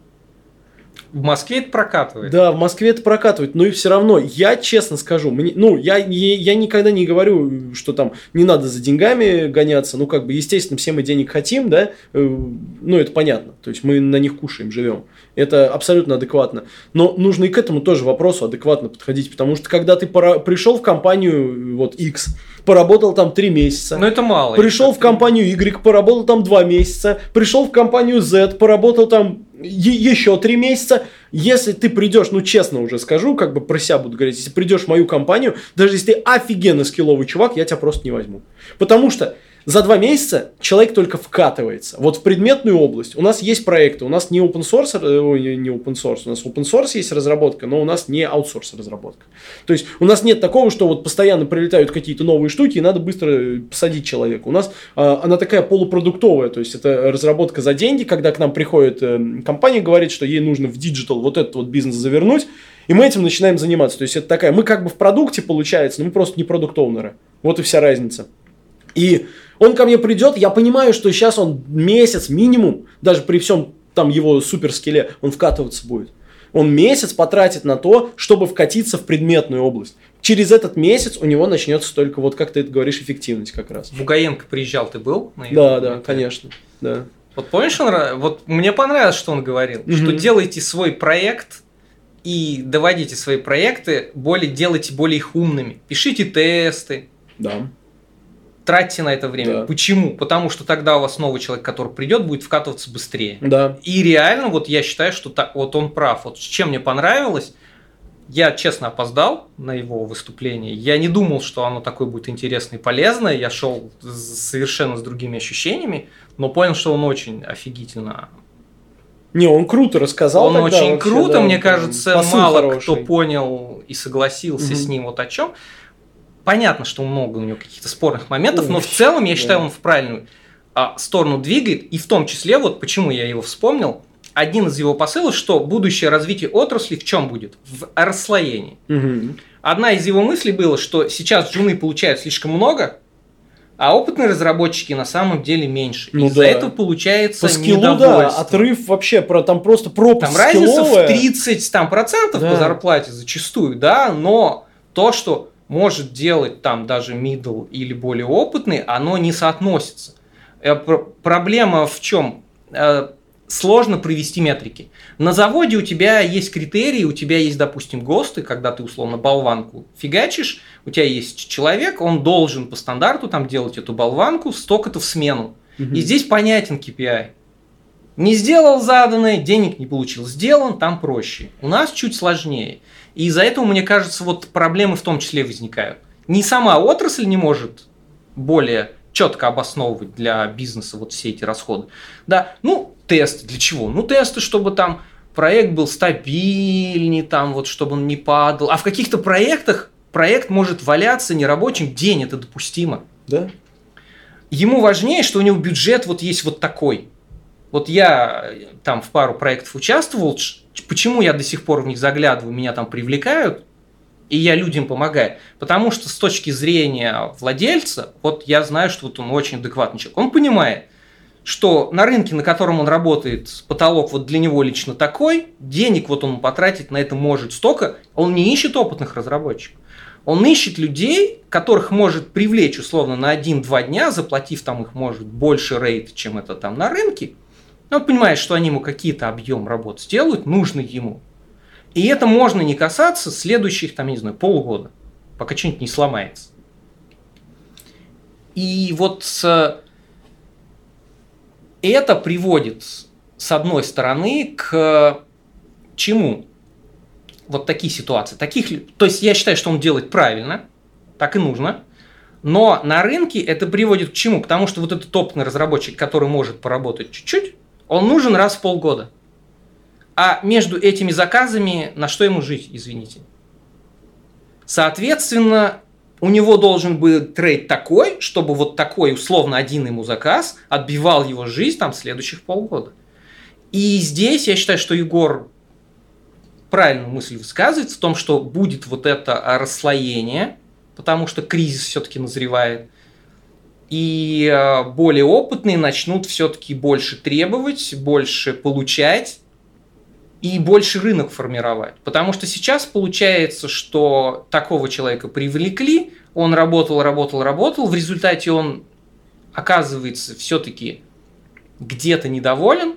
В Москве это прокатывает.
Да, в Москве это прокатывает, но и все равно, я честно скажу, мне, ну, я, я, я никогда не говорю, что там не надо за деньгами гоняться, ну, как бы, естественно, все мы денег хотим, да, э, ну, это понятно, то есть мы на них кушаем, живем, это абсолютно адекватно, но нужно и к этому тоже вопросу адекватно подходить, потому что когда ты пора, пришел в компанию, вот, X, поработал там 3 месяца.
Но это мало.
Пришел в компанию Y, поработал там 2 месяца. Пришел в компанию Z, поработал там еще 3 месяца. Если ты придешь, ну честно уже скажу, как бы про себя буду говорить, если придешь в мою компанию, даже если ты офигенно скилловый чувак, я тебя просто не возьму. Потому что за два месяца человек только вкатывается. Вот в предметную область у нас есть проекты, у нас не open source, э, не open source, у нас open source есть разработка, но у нас не аутсорс разработка. То есть у нас нет такого, что вот постоянно прилетают какие-то новые штуки и надо быстро посадить человека. У нас а, она такая полупродуктовая, то есть это разработка за деньги, когда к нам приходит э, компания, говорит, что ей нужно в digital вот этот вот бизнес завернуть, и мы этим начинаем заниматься. То есть это такая, мы как бы в продукте получается, но мы просто не product owner ы. Вот и вся разница. И он ко мне придет, я понимаю, что сейчас он месяц минимум, даже при всем там его суперскилле, он вкатываться будет. Он месяц потратит на то, чтобы вкатиться в предметную область. Через этот месяц у него начнется только, вот как ты это говоришь, эффективность как раз.
Бугаенко приезжал, ты был?
На да, да, конечно. Да.
Вот помнишь, он, вот мне понравилось, что он говорил, mm-hmm. что делайте свой проект и доводите свои проекты, более, делайте более их умными. Пишите тесты.
Да
тратьте на это время. Да. Почему? Потому что тогда у вас новый человек, который придет, будет вкатываться быстрее.
Да.
И реально, вот я считаю, что так, вот он прав. Вот чем мне понравилось, я честно опоздал на его выступление. Я не думал, что оно такое будет интересное и полезное. Я шел совершенно с другими ощущениями, но понял, что он очень офигительно
не, он круто рассказал.
Он очень вообще, круто, да, мне кажется, мало хороший. кто понял и согласился угу. с ним вот о чем понятно, что много у него каких-то спорных моментов, но в целом я считаю, он в правильную а, сторону двигает, и в том числе, вот почему я его вспомнил, один из его посылов, что будущее развитие отрасли в чем будет? В расслоении.
Угу.
Одна из его мыслей была, что сейчас джуны получают слишком много, а опытные разработчики на самом деле меньше. Ну, Из-за да. этого получается По скиллу, да,
отрыв вообще, про, там просто пропасть
Там разница в 30 там, процентов да. по зарплате зачастую, да, но то, что может делать там даже middle или более опытный, оно не соотносится. Э, проблема в чем? Э, сложно провести метрики. На заводе у тебя есть критерии, у тебя есть, допустим, ГОСТы, когда ты условно болванку фигачишь, у тебя есть человек, он должен по стандарту там делать эту болванку столько-то в смену. Угу. И здесь понятен KPI. Не сделал заданное, денег не получил. Сделан, там проще. У нас чуть сложнее. И из-за этого, мне кажется, вот проблемы в том числе возникают. Не сама отрасль не может более четко обосновывать для бизнеса вот все эти расходы. Да, ну, тесты для чего? Ну, тесты, чтобы там проект был стабильнее, там вот, чтобы он не падал. А в каких-то проектах проект может валяться нерабочим день, это допустимо.
Да.
Ему важнее, что у него бюджет вот есть вот такой. Вот я э, там в пару проектов участвовал, Почему я до сих пор в них заглядываю, меня там привлекают, и я людям помогаю? Потому что с точки зрения владельца, вот я знаю, что вот он очень адекватный человек. Он понимает, что на рынке, на котором он работает, потолок вот для него лично такой, денег вот он потратить на это может столько, он не ищет опытных разработчиков. Он ищет людей, которых может привлечь условно на 1-2 дня, заплатив там их может больше рейд, чем это там на рынке, он понимает, что они ему какие-то объем работ сделают, нужный ему. И это можно не касаться следующих, там, не знаю, полгода, пока что-нибудь не сломается. И вот это приводит, с одной стороны, к чему? Вот такие ситуации. Таких, то есть я считаю, что он делает правильно, так и нужно. Но на рынке это приводит к чему? К тому, что вот этот опытный разработчик, который может поработать чуть-чуть, он нужен раз в полгода. А между этими заказами на что ему жить, извините? Соответственно, у него должен быть трейд такой, чтобы вот такой условно один ему заказ отбивал его жизнь там следующих полгода. И здесь я считаю, что Егор правильную мысль высказывает в том, что будет вот это расслоение, потому что кризис все-таки назревает – и э, более опытные начнут все-таки больше требовать, больше получать, и больше рынок формировать. Потому что сейчас получается, что такого человека привлекли, он работал, работал, работал, в результате он оказывается все-таки где-то недоволен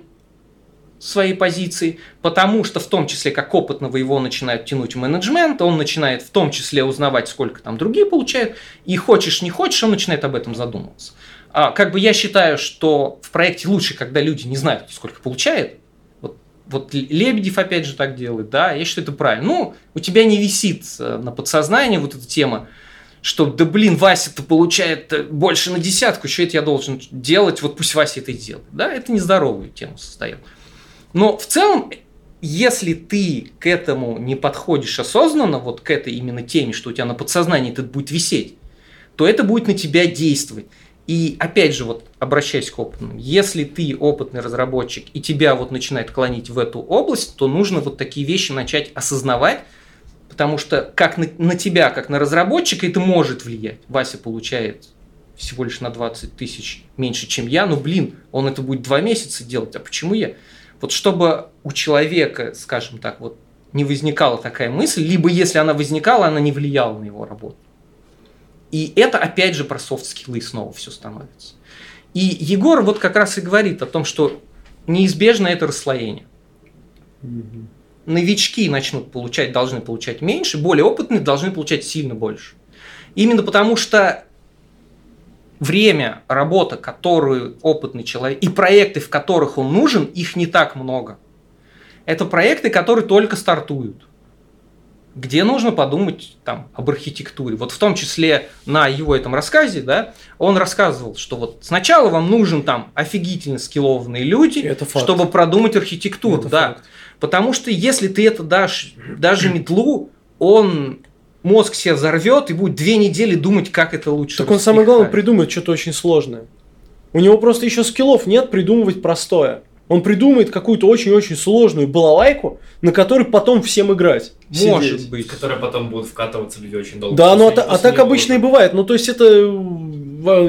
своей позиции, потому что в том числе как опытного его начинают тянуть менеджмент, он начинает в том числе узнавать, сколько там другие получают, и хочешь не хочешь, он начинает об этом задумываться. А, как бы я считаю, что в проекте лучше, когда люди не знают, сколько получает. Вот, вот Лебедев опять же так делает, да, я считаю, это правильно. Ну, у тебя не висит э, на подсознании вот эта тема, что, да блин, Вася-то получает э, больше на десятку, что это я должен делать, вот пусть Вася это и делает. Да, это нездоровую тему создает. Но в целом, если ты к этому не подходишь осознанно, вот к этой именно теме, что у тебя на подсознании это будет висеть, то это будет на тебя действовать. И опять же, вот обращаясь к опытным, если ты опытный разработчик и тебя вот начинает клонить в эту область, то нужно вот такие вещи начать осознавать, Потому что как на, на тебя, как на разработчика, это может влиять. Вася получает всего лишь на 20 тысяч меньше, чем я, но, блин, он это будет два месяца делать, а почему я? Вот чтобы у человека, скажем так, вот не возникала такая мысль, либо если она возникала, она не влияла на его работу. И это опять же про софт-скиллы снова все становится. И Егор вот как раз и говорит о том, что неизбежно это расслоение. Mm-hmm новички начнут получать, должны получать меньше, более опытные должны получать сильно больше. Именно потому что время, работа, которую опытный человек, и проекты, в которых он нужен, их не так много. Это проекты, которые только стартуют где нужно подумать там, об архитектуре. Вот в том числе на его этом рассказе, да, он рассказывал, что вот сначала вам нужен там офигительно скиллованные люди, это чтобы продумать архитектуру. Это да. Факт. Потому что если ты это дашь даже метлу, он мозг себе взорвет и будет две недели думать, как это лучше.
Так он самое главное придумает что-то очень сложное. У него просто еще скиллов нет придумывать простое. Он придумает какую-то очень-очень сложную балалайку, на которой потом всем играть.
Может сидеть. быть.
Которая потом будет вкатываться люди очень долго.
Да, ну а, а так обычно и бывает. Ну, то есть это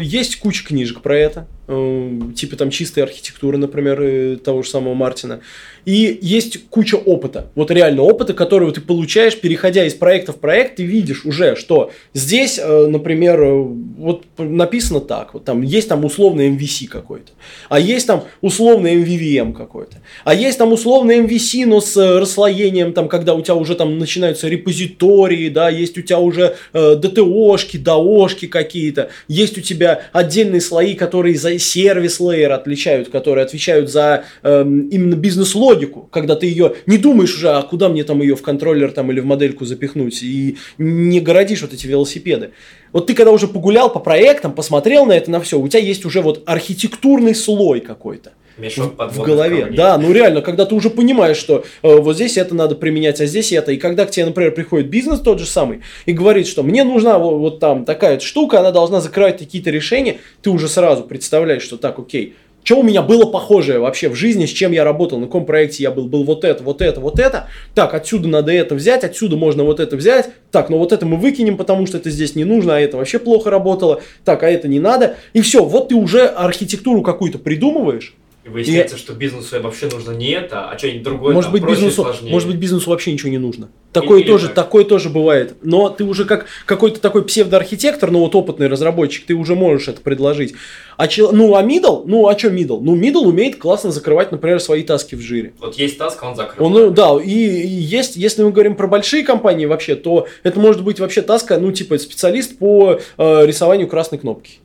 есть куча книжек про это. Э, типа там чистой архитектуры, например, э, того же самого Мартина. И есть куча опыта. Вот реально опыта, который ты получаешь, переходя из проекта в проект, ты видишь уже, что здесь, э, например, вот написано так, вот там есть там условный MVC какой-то, а есть там условный MVVM какой-то, а есть там условный MVC, но с расслоением, там, когда у тебя уже там начинаются репозитории, да, есть у тебя уже э, DTO-шки, какие-то, есть у тебя отдельные слои, которые за сервис-лейер отличают, которые отвечают за э, именно бизнес-логику, логику, когда ты ее не думаешь уже, а куда мне там ее в контроллер там или в модельку запихнуть, и не городишь вот эти велосипеды. Вот ты когда уже погулял по проектам, посмотрел на это, на все, у тебя есть уже вот архитектурный слой какой-то.
Мешок
в голове. Да, ну реально, когда ты уже понимаешь, что э, вот здесь это надо применять, а здесь это. И когда к тебе, например, приходит бизнес тот же самый и говорит, что мне нужна вот, вот там такая штука, она должна закрывать какие-то решения, ты уже сразу представляешь, что так, окей, что у меня было похожее вообще в жизни, с чем я работал, на каком проекте я был, был вот это, вот это, вот это. Так, отсюда надо это взять, отсюда можно вот это взять. Так, но вот это мы выкинем, потому что это здесь не нужно, а это вообще плохо работало. Так, а это не надо. И все, вот ты уже архитектуру какую-то придумываешь.
И выясняется, и... что бизнесу вообще нужно не это, а что-нибудь другое.
Может, быть, бизнесу, может быть, бизнесу вообще ничего не нужно. Такое Или тоже, так. такое тоже бывает. Но ты уже как какой-то такой псевдоархитектор, ну вот опытный разработчик, ты уже можешь это предложить. А че, ну а middle, ну а что middle? Ну middle умеет классно закрывать, например, свои таски в жире.
Вот есть таск, он закрыл. Он,
ну, да, и, и есть, если мы говорим про большие компании вообще, то это может быть вообще таска, ну типа специалист по э, рисованию красной кнопки.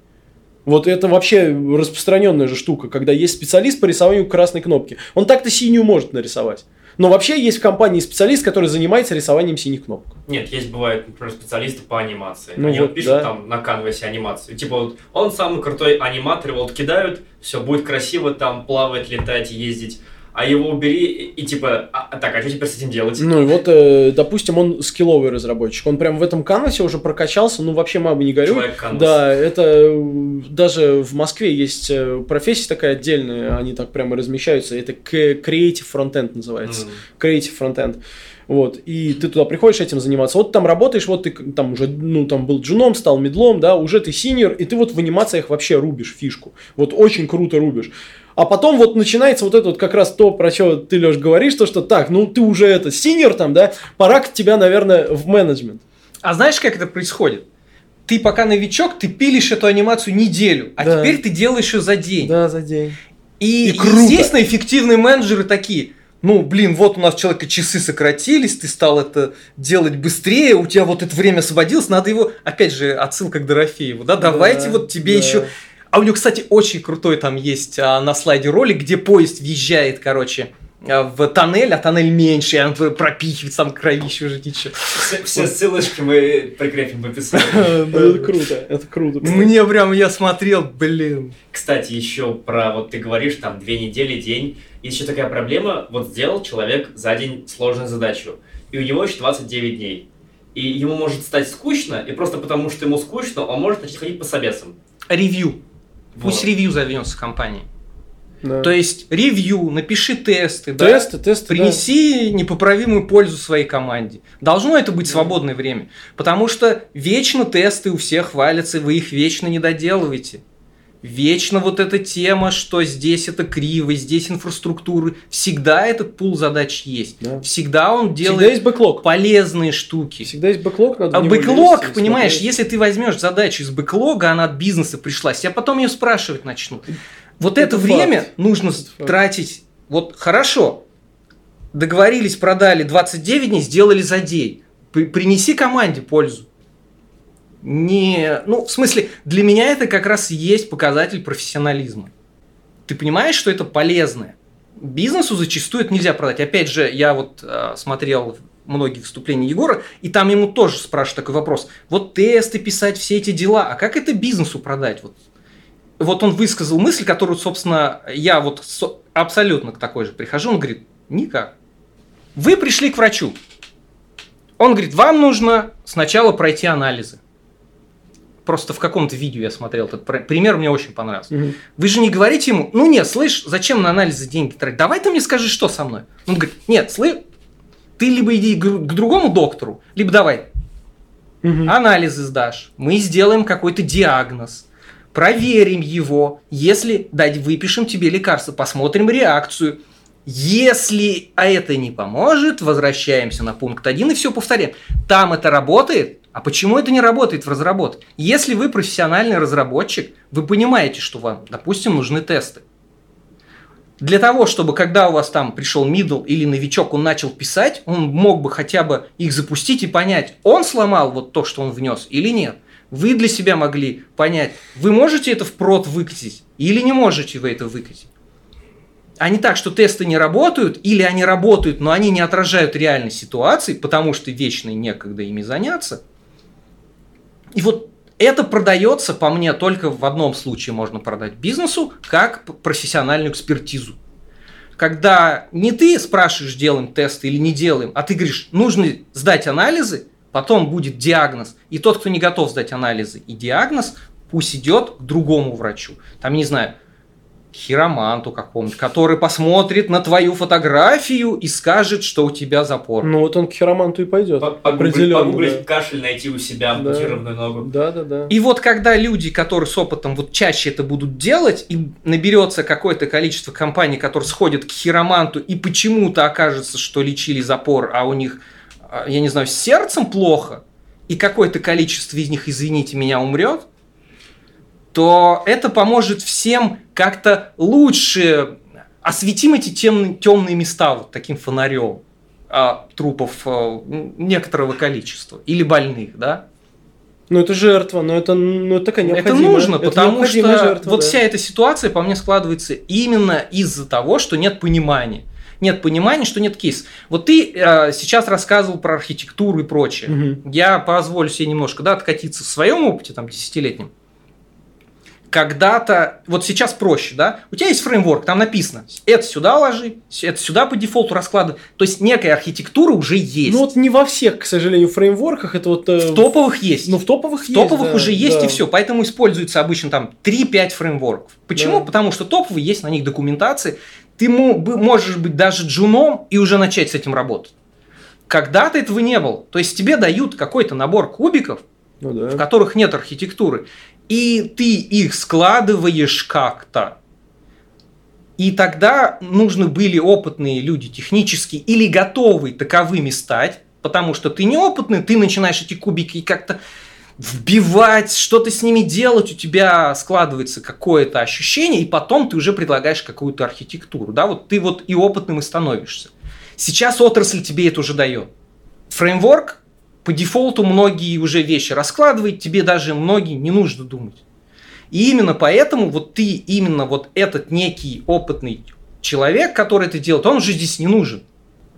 Вот это вообще распространенная же штука, когда есть специалист по рисованию красной кнопки. Он так-то синюю может нарисовать. Но вообще есть в компании специалист, который занимается рисованием синих кнопок.
Нет, есть бывают, например, специалисты по анимации. Ну Они вот, пишут да. там на canvas е анимацию. Типа вот он самый крутой аниматор, его вот кидают, все будет красиво, там плавать, летать, ездить а его убери и, типа, а, а, так, а что теперь с этим делать?
Ну и вот, э, допустим, он скилловый разработчик, он прям в этом canvas е уже прокачался, ну вообще мама не горюй. Да, это э, даже в Москве есть э, профессия такая отдельная, они так прямо размещаются, это Creative Frontend называется, mm. Creative Frontend. Вот, и ты туда приходишь этим заниматься. Вот там работаешь, вот ты там уже, ну, там был джуном, стал медлом, да, уже ты синьор, и ты вот в анимациях вообще рубишь фишку. Вот очень круто рубишь. А потом вот начинается вот это вот как раз то, про что ты, Леш, говоришь, то, что так, ну ты уже это синьор там, да, пора к тебя, наверное, в менеджмент.
А знаешь, как это происходит? Ты пока новичок, ты пилишь эту анимацию неделю, а
Да.
теперь ты делаешь ее за день.
Да, за день.
И,
И круто.
естественно, эффективные менеджеры такие. Ну, блин, вот у нас человека часы сократились, ты стал это делать быстрее, у тебя вот это время освободилось, надо его, опять же, отсылка к Дорофееву, да, давайте
Да,
вот тебе
да.
еще... А у него, кстати, очень крутой там есть а, на слайде ролик, где поезд въезжает, короче, а, в тоннель, а тоннель меньше, и он пропихивает там кровище уже ничего.
Все, все ссылочки мы прикрепим в описании.
Ну, это круто, это круто.
Мне прям, я смотрел, блин.
Кстати, еще про, вот ты говоришь, там, две недели, день. Есть еще такая проблема, вот сделал человек за день сложную задачу, и у него еще 29 дней. И ему может стать скучно, и просто потому, что ему скучно, он может начать ходить по собесам.
Ревью.
Вот.
Пусть ревью зовется компанией.
Да.
То есть ревью, напиши тесты, да?
Тесты, тесты, да.
Принеси непоправимую пользу своей команде. Должно это быть свободное время. Потому что вечно тесты у всех валятся, вы их вечно не доделываете. Вечно вот эта тема, что здесь это криво, здесь инфраструктуры. Всегда этот пул задач есть.
Да.
Всегда он
Всегда
делает
есть бэклог.
полезные штуки.
Всегда есть бэклог, надо
А бэклог,
лезть
понимаешь,
смотреть.
если ты возьмешь задачу из бэклога, она от бизнеса пришла, я потом ее спрашивать начну. Вот это,
Это
время
факт.
нужно
Это факт.
тратить. Вот хорошо, договорились, продали 29 дней, сделали за день. При- принеси команде пользу. Не, ну, в смысле, для меня это как раз есть показатель профессионализма. Ты понимаешь, что это полезное? Бизнесу зачастую это нельзя продать. Опять же, я вот э, смотрел многие выступления Егора, и там ему тоже спрашивают такой вопрос. Вот тесты писать, все эти дела, а как это бизнесу продать? Вот, вот он высказал мысль, которую, собственно, я вот со- абсолютно к такой же прихожу, он говорит, никак. Вы пришли к врачу. Он говорит, вам нужно сначала пройти анализы. Просто в каком-то видео я смотрел этот пр- пример, мне очень понравился.
Мгм.
Вы же не говорите ему, ну нет, слышь, зачем на анализы деньги тратить? Давай ты мне скажи, что со мной. Он говорит, нет, слышь, ты либо иди к другому доктору, либо давай
Мгм.
анализы сдашь, мы сделаем какой-то диагноз, проверим его, если дать, выпишем тебе лекарство, посмотрим реакцию. Если а это не поможет, возвращаемся на пункт 1 и все повторяем. Там это работает, а почему это не работает в разработке? Если вы профессиональный разработчик, вы понимаете, что вам, допустим, нужны тесты. Для того, чтобы когда у вас там пришел middle или новичок, он начал писать, он мог бы хотя бы их запустить и понять, он сломал вот то, что он внес или нет. Вы для себя могли понять, вы можете это в прод выкатить или не можете вы это выкатить. А не так, что тесты не работают, или они работают, но они не отражают реальной ситуации, потому что вечно некогда ими заняться. И вот это продается, по мне, только в одном случае можно продать бизнесу, как профессиональную экспертизу. Когда не ты спрашиваешь, делаем тесты или не делаем, а ты говоришь, нужно сдать анализы, потом будет диагноз. И тот, кто не готов сдать анализы и диагноз, пусть идет к другому врачу. Там, не знаю, хироманту какому-то, который посмотрит на твою фотографию и скажет, что у тебя запор.
Ну вот он к хироманту и пойдет. Определенно,
погуглить
да.
кашель, найти у себя
Да.
ампутированную ногу.
Да, да, да.
И вот когда люди, которые с опытом вот чаще это будут делать, и наберется какое-то количество компаний, которые сходят к хироманту, и почему-то окажется, что лечили запор, а у них, а, я не знаю, с сердцем плохо, и какое-то количество из них, извините меня, умрет, то это поможет всем как-то лучше осветим эти темные, темные места вот таким фонарем а, трупов а, некоторого количества или больных, да?
Ну это жертва, но это, ну, это такая
Это
необходимая.
нужно,
это
потому что
жертва,
вот
да.
вся эта ситуация по мне складывается именно из-за того, что нет понимания. Нет понимания, что нет кейса. Вот ты э, сейчас рассказывал про архитектуру и прочее.
Мгм.
Я позволю себе немножко да, откатиться в своем опыте, там, десятилетнем. Когда-то, вот сейчас проще, да, у тебя есть фреймворк, там написано, это сюда ложи, это сюда по дефолту раскладывай. То есть некая архитектура уже есть.
Ну вот не во всех, к сожалению, фреймворках это вот... э,
в топовых есть.
Ну в топовых
В
есть,
топовых
да,
уже есть
да.
и все, поэтому используется обычно там 3-5 фреймворков. Почему?
Да.
Потому что топовые есть на них документации. Ты можешь быть даже джуном и уже начать с этим работать. когда-то этого не было. То есть тебе дают какой-то набор кубиков,
Ну да.
в которых нет архитектуры, и ты их складываешь как-то. И тогда нужны были опытные люди технические или готовые таковыми стать, потому что ты неопытный, ты начинаешь эти кубики как-то вбивать, что-то с ними делать, у тебя складывается какое-то ощущение, и потом ты уже предлагаешь какую-то архитектуру. Да, вот ты вот и опытным и становишься. Сейчас отрасль тебе это уже дает. Фреймворк по дефолту многие уже вещи раскладывает, тебе даже многие не нужно думать. И именно поэтому вот ты, именно вот этот некий опытный человек, который это делает, он уже здесь не нужен.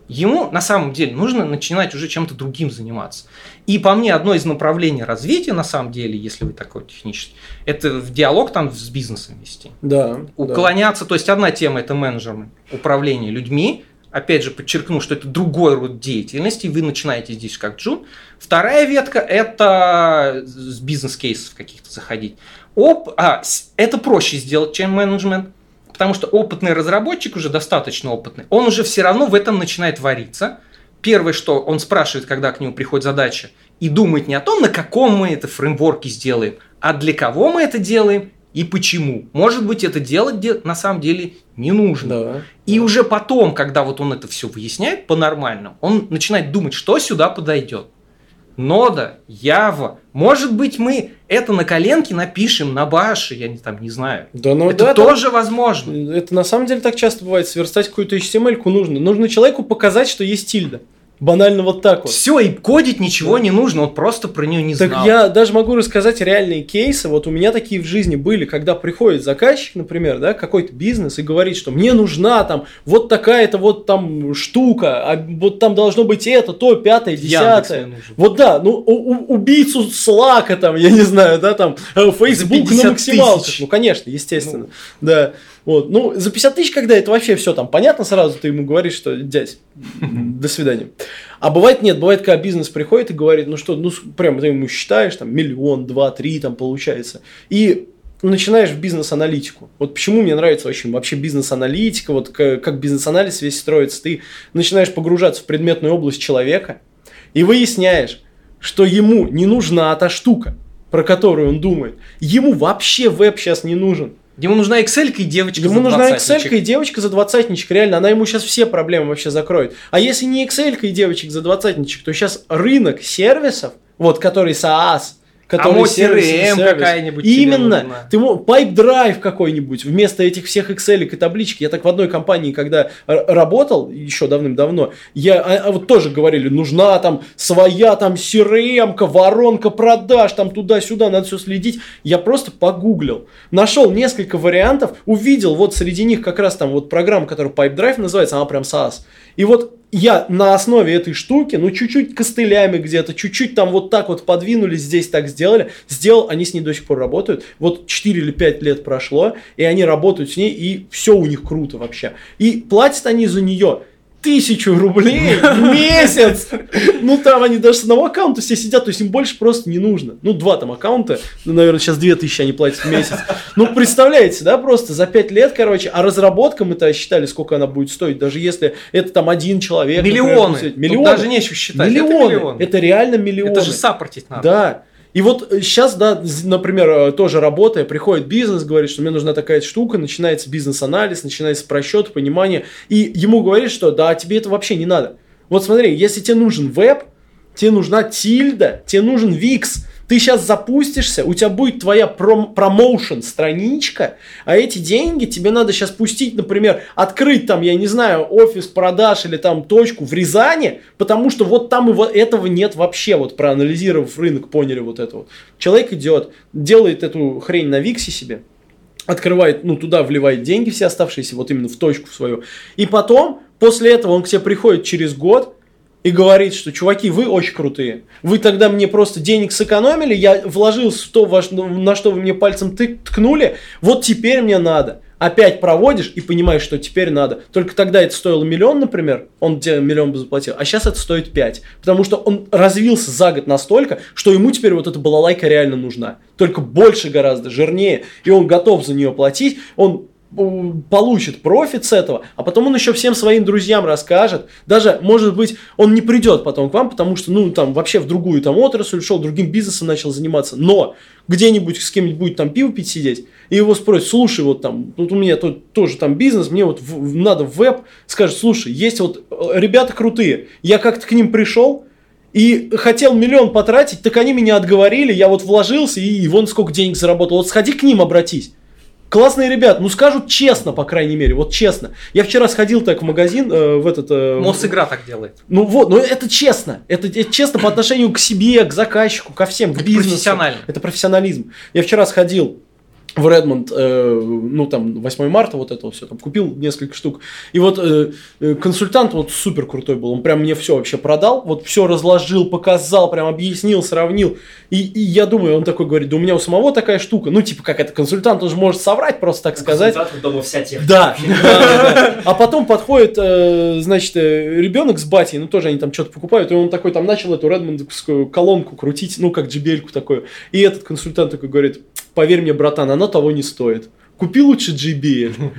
Ему на самом деле нужно начинать уже чем-то другим заниматься. И по мне одно из направлений развития, на самом деле, если вы такой технический, это в диалог там с бизнесом вести.
Да. да.
Уклоняться, то есть одна тема это менеджеры, управление людьми, опять же подчеркну, что это другой род деятельности, вы начинаете здесь как джун. Вторая ветка это с бизнес-кейсов каких-то заходить. Оп, а, это проще сделать, чем менеджмент, потому что опытный разработчик уже достаточно опытный, он уже все равно в этом начинает вариться. Первое, что он спрашивает, когда к нему приходит задача, и думает не о том, на каком мы это фреймворке сделаем, а для кого мы это делаем и почему. Может быть, это делать на самом деле не нужно.
Да.
И уже потом, когда вот он это все выясняет по-нормальному, он начинает думать, что сюда подойдет. Нода, Ява. Может быть, мы это на коленке напишем на баше, я не, там не знаю.
Да, ну,
это
да,
тоже да. возможно.
Это на самом деле так часто бывает. Сверстать какую-то HTML-ку нужно. Нужно человеку показать, что есть тильда. Банально вот так вот.
Все, и кодить ничего не нужно, он просто про нее не
так
знал.
Так я даже могу рассказать реальные кейсы. Вот у меня такие в жизни были, когда приходит заказчик, например, да, какой-то бизнес и говорит, что мне нужна там вот такая-то вот там штука, а вот там должно быть это, то, пятое, десятое. Вот да, ну у, у, убийцу Слака там, я не знаю, да, там Facebook на максималках. Ну, конечно, естественно, ну. да. Вот. Ну, за 50 тысяч, когда это вообще все там понятно сразу, ты ему говоришь, что дядь, до свидания. А бывает нет, бывает, когда бизнес приходит и говорит, ну что, ну прям ты ему считаешь, там миллион, два, три там получается. И начинаешь в бизнес-аналитику. Вот почему мне нравится очень вообще бизнес-аналитика, вот как бизнес-анализ весь строится. Ты начинаешь погружаться в предметную область человека и выясняешь, что ему не нужна та штука, про которую он думает. Ему вообще веб сейчас не нужен.
Ему нужна Excel и девочка
ему за нужна Excel и девочка за двадцатничек, реально, она ему сейчас все проблемы вообще закроет. А если не Excel и девочек за двадцатничек, то сейчас рынок сервисов, вот который SaaS, который
а CRM какая-нибудь
Именно. Ты мог, Pipe Drive какой-нибудь вместо этих всех Excel и табличек. Я так в одной компании, когда работал, еще давным-давно, я а, а вот тоже говорили, нужна там своя там CRM, воронка продаж, там туда-сюда, надо все следить. Я просто погуглил, нашел несколько вариантов, увидел вот среди них как раз там вот программа, которая Pipe Drive называется, она прям SaaS. И вот я на основе этой штуки, ну, чуть-чуть костылями где-то, чуть-чуть там вот так вот подвинули, здесь так сделали, сделал, они с ней до сих пор работают. Вот 4 или 5 лет прошло, и они работают с ней, и все у них круто вообще. И платят они за нее тысячу рублей в месяц. Ну, там они даже с одного аккаунта все сидят, то есть им больше просто не нужно. Ну, два там аккаунта, ну, наверное, сейчас две тысячи они платят в месяц. Ну, представляете, да, просто за пять лет, короче, а разработка мы-то считали, сколько она будет стоить, даже если это там один человек.
Миллионы.
Например, миллионы.
даже нечего считать.
Миллионы. Это, миллионы. это реально миллионы.
Это же саппортить надо.
Да. И вот сейчас, да, например, тоже работая, приходит бизнес, говорит, что мне нужна такая штука, начинается бизнес-анализ, начинается просчет, понимание, и ему говорит, что да, тебе это вообще не надо. Вот смотри, если тебе нужен веб, тебе нужна тильда, тебе нужен викс, ты сейчас запустишься, у тебя будет твоя пром- промоушен страничка, а эти деньги тебе надо сейчас пустить, например, открыть там, я не знаю, офис продаж или там точку в Рязани, потому что вот там его, этого нет вообще, вот проанализировав рынок, поняли вот это вот. Человек идет, делает эту хрень на Виксе себе, открывает, ну, туда вливает деньги все оставшиеся, вот именно в точку свою. И потом, после этого он к тебе приходит через год, и говорит, что, чуваки, вы очень крутые. Вы тогда мне просто денег сэкономили, я вложился в то, на что вы мне пальцем ткнули, вот теперь мне надо. Опять проводишь и понимаешь, что теперь надо. Только тогда это стоило миллион, например, он тебе миллион бы заплатил, а сейчас это стоит 5. Потому что он развился за год настолько, что ему теперь вот эта балалайка реально нужна. Только больше гораздо, жирнее. И он готов за нее платить. Он получит профит с этого, а потом он еще всем своим друзьям расскажет. Даже, может быть, он не придет потом к вам, потому что, ну, там, вообще в другую там отрасль ушел, другим бизнесом начал заниматься. Но где-нибудь с кем-нибудь будет там пиво пить сидеть, и его спросят, слушай, вот там, вот у меня тут тоже там бизнес, мне вот в, надо в веб, скажет, слушай, есть вот э, ребята крутые, я как-то к ним пришел, и хотел миллион потратить, так они меня отговорили, я вот вложился и, и вон сколько денег заработал. Вот сходи к ним, обратись. Классные ребята, ну скажут честно, по крайней мере, вот честно. Я вчера сходил так в магазин, э, в этот... Э,
Мосигра так делает.
Ну вот, но это честно. Это, это честно по отношению к себе, к заказчику, ко всем, к
Это
бизнесу.
профессионально.
Это профессионализм. Я вчера сходил в Редмонд, э, ну там 8 марта вот это все, там купил несколько штук. И вот э, э, консультант вот супер крутой был, он прям мне все вообще продал, вот все разложил, показал, прям объяснил, сравнил. И, и я думаю, он такой говорит, да у меня у самого такая штука, ну типа как это, консультант, он же может соврать, просто так сказать.
Консультант дома вся техника.
Да. А потом подходит, э, значит, э, ребенок с батей, ну тоже они там что-то покупают, и он такой там начал эту редмондовскую колонку крутить, ну как JBL-ку такую. И этот консультант такой говорит, поверь мне, братан, оно того не стоит. Купи лучше JBL.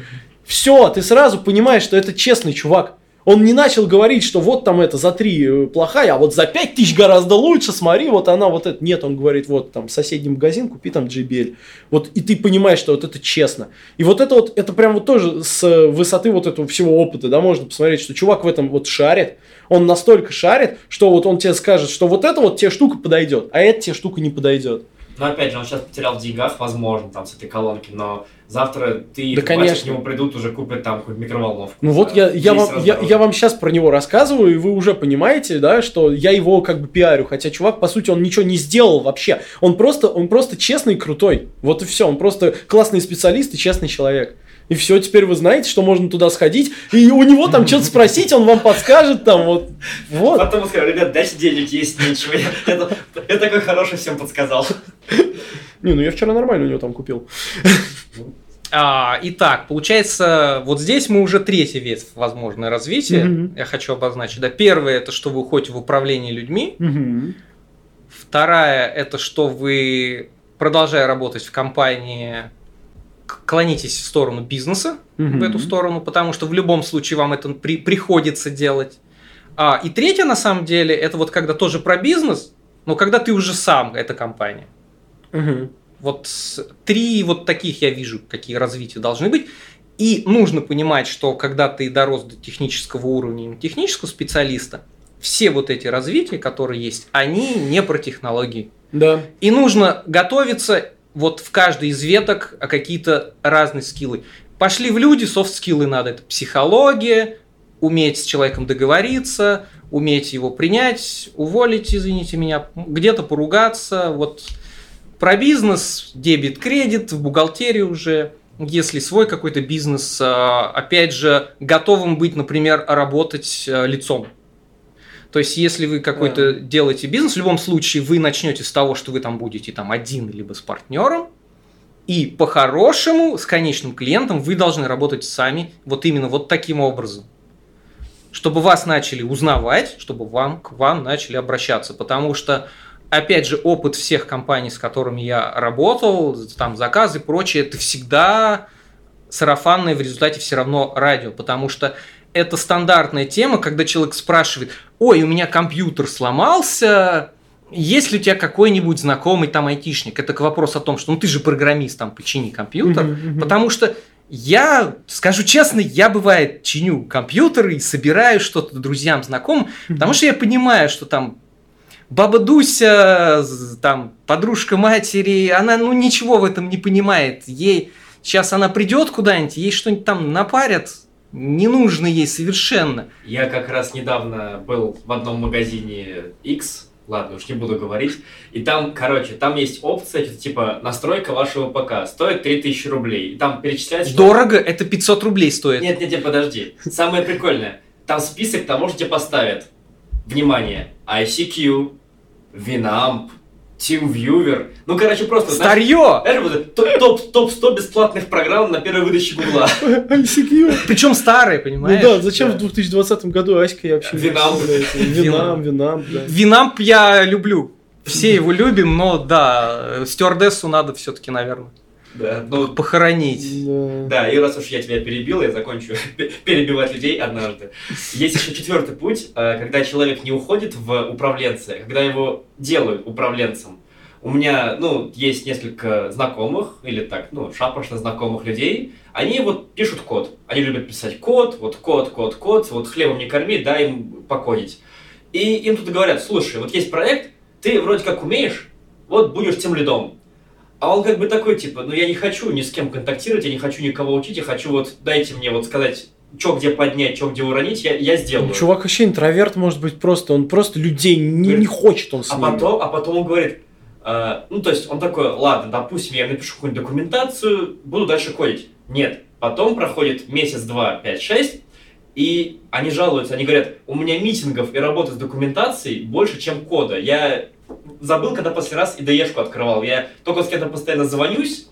Все, ты сразу понимаешь, что это честный чувак. Он не начал говорить, что вот там это за 3 плохая, а вот за 5 тысяч гораздо лучше, смотри, вот она вот это. Нет, он говорит, вот там соседний магазин, купи там JBL. Вот и ты понимаешь, что вот это честно. И вот это вот, это прям вот тоже с высоты вот этого всего опыта, да, можно посмотреть, что чувак в этом вот шарит. Он настолько шарит, что вот он тебе скажет, что вот это вот тебе штука подойдет, а эта тебе штука не подойдет.
Но опять же, он сейчас потерял в деньгах, возможно, там, с этой колонки, но завтра ты
Да, конечно.
к нему придут, уже купят там какую-нибудь микроволновку.
Ну вот я, я, вам, я, я вам сейчас про него рассказываю, и вы уже понимаете, да, что я его как бы пиарю, хотя чувак, по сути, он ничего не сделал вообще. Он просто, он просто честный и крутой. Вот и все, он просто классный специалист и честный человек. И все, теперь вы знаете, что можно туда сходить, и у него там что-то спросить, он вам подскажет там, вот. Вот.
Потом он сказал, ребят, дайте денег, есть нечего. Я, я- я такой хороший всем подсказал.
Не, ну я вчера нормально у него там купил.
А, итак, получается, вот здесь мы уже третий ветвь возможное развитие.
Мгм.
Я хочу обозначить. Да, первое это что вы уходите в управление людьми.
Мгм.
Вторая это что вы, продолжая работать в компании, клонитесь в сторону бизнеса,
Мгм.
в эту сторону, потому что в любом случае вам это при- приходится делать. А, и третье, на самом деле, это вот когда тоже про бизнес, но когда ты уже сам эта компания.
Мгм.
Вот три вот таких я вижу, какие развития должны быть. И нужно понимать, что когда ты дорос до технического уровня, технического специалиста, все вот эти развития, которые есть, они не про технологии.
Да.
И нужно готовиться вот в каждой из веток а какие-то разные скиллы. Пошли в люди, софт-скиллы надо. Это психология, уметь с человеком договориться, уметь его принять, уволить, извините меня, где-то поругаться. Вот про бизнес, дебет, кредит, в бухгалтерии уже. Если свой какой-то бизнес, а, опять же, готовым быть, например, работать а, лицом. То есть, если вы какой-то делаете бизнес, в любом случае вы начнете с того, что вы там будете там один либо с партнером, и по-хорошему с конечным клиентом вы должны работать сами вот именно вот таким образом. Чтобы вас начали узнавать, чтобы вам, к вам начали обращаться. Потому что, опять же, опыт всех компаний, с которыми я работал, там заказы и прочее, это всегда сарафанное в результате все равно радио. Потому что это стандартная тема, когда человек спрашивает, ой, у меня компьютер сломался, есть ли у тебя какой-нибудь знакомый там айтишник? Это к вопросу о том, что ну ты же программист, там почини компьютер.
Мгм, мгм.
Потому что я, скажу честно, я бывает чиню компьютер и собираю что-то друзьям, знакомым, потому что я понимаю, что там баба Дуся, там подружка матери, она ну ничего в этом не понимает. Ей сейчас она придет куда-нибудь, ей что-нибудь там напарят, не нужно ей совершенно.
Я как раз недавно был в одном магазине X, ладно, уж не буду говорить, и там, короче, там есть опция, что-то типа настройка вашего ПК, стоит 3000 рублей, и там перечисляется... что-
Дорого, это 500 рублей стоит.
Нет, нет, нет, подожди. Самое прикольное, там список того, что тебе поставят. Внимание, ICQ, Winamp, TeamViewer, ну, короче, просто...
Старье!
знаешь, вот топ- топ- топ-100 бесплатных программ на первой выдаче Гугла.
ICQ.
Причем старые,
Ну
понимаешь?
да, зачем в 2020 году Аська я вообще не
Винам.
Винам, винам, да.
Винамп я люблю. Все его любим, но да, стюардессу надо все-таки, наверное.
Да, ну,
Похоронить.
Да.
Да, и раз уж я тебя перебил, я закончу перебивать людей однажды. Есть еще четвертый путь, э, когда человек не уходит в управленцы, а когда его делают управленцем. У меня, ну, есть несколько знакомых, или так, ну, шапошно знакомых людей, они вот пишут код. Они любят писать код, вот код, код, код, вот хлебом не корми, дай им покодить. И им тут говорят, слушай, вот есть проект, ты вроде как умеешь, вот будешь тем лидом. А он как бы такой, типа, ну я не хочу ни с кем контактировать, я не хочу никого учить, я хочу вот, дайте мне вот сказать, что где поднять, что где уронить, я, я сделаю.
Ну, Чувак вообще интроверт, может быть, просто. Он просто людей не, не хочет он с
А
ними.
потом, а потом он говорит, э, ну то есть он такой, ладно, допустим, я напишу какую-нибудь документацию, буду дальше кодить. Нет, потом проходит месяц, два, пять, шесть, и они жалуются, они говорят, у меня митингов и работы с документацией больше, чем кода. Я забыл, когда последний раз IDE-шку открывал. Я только с кем-то постоянно звонюсь,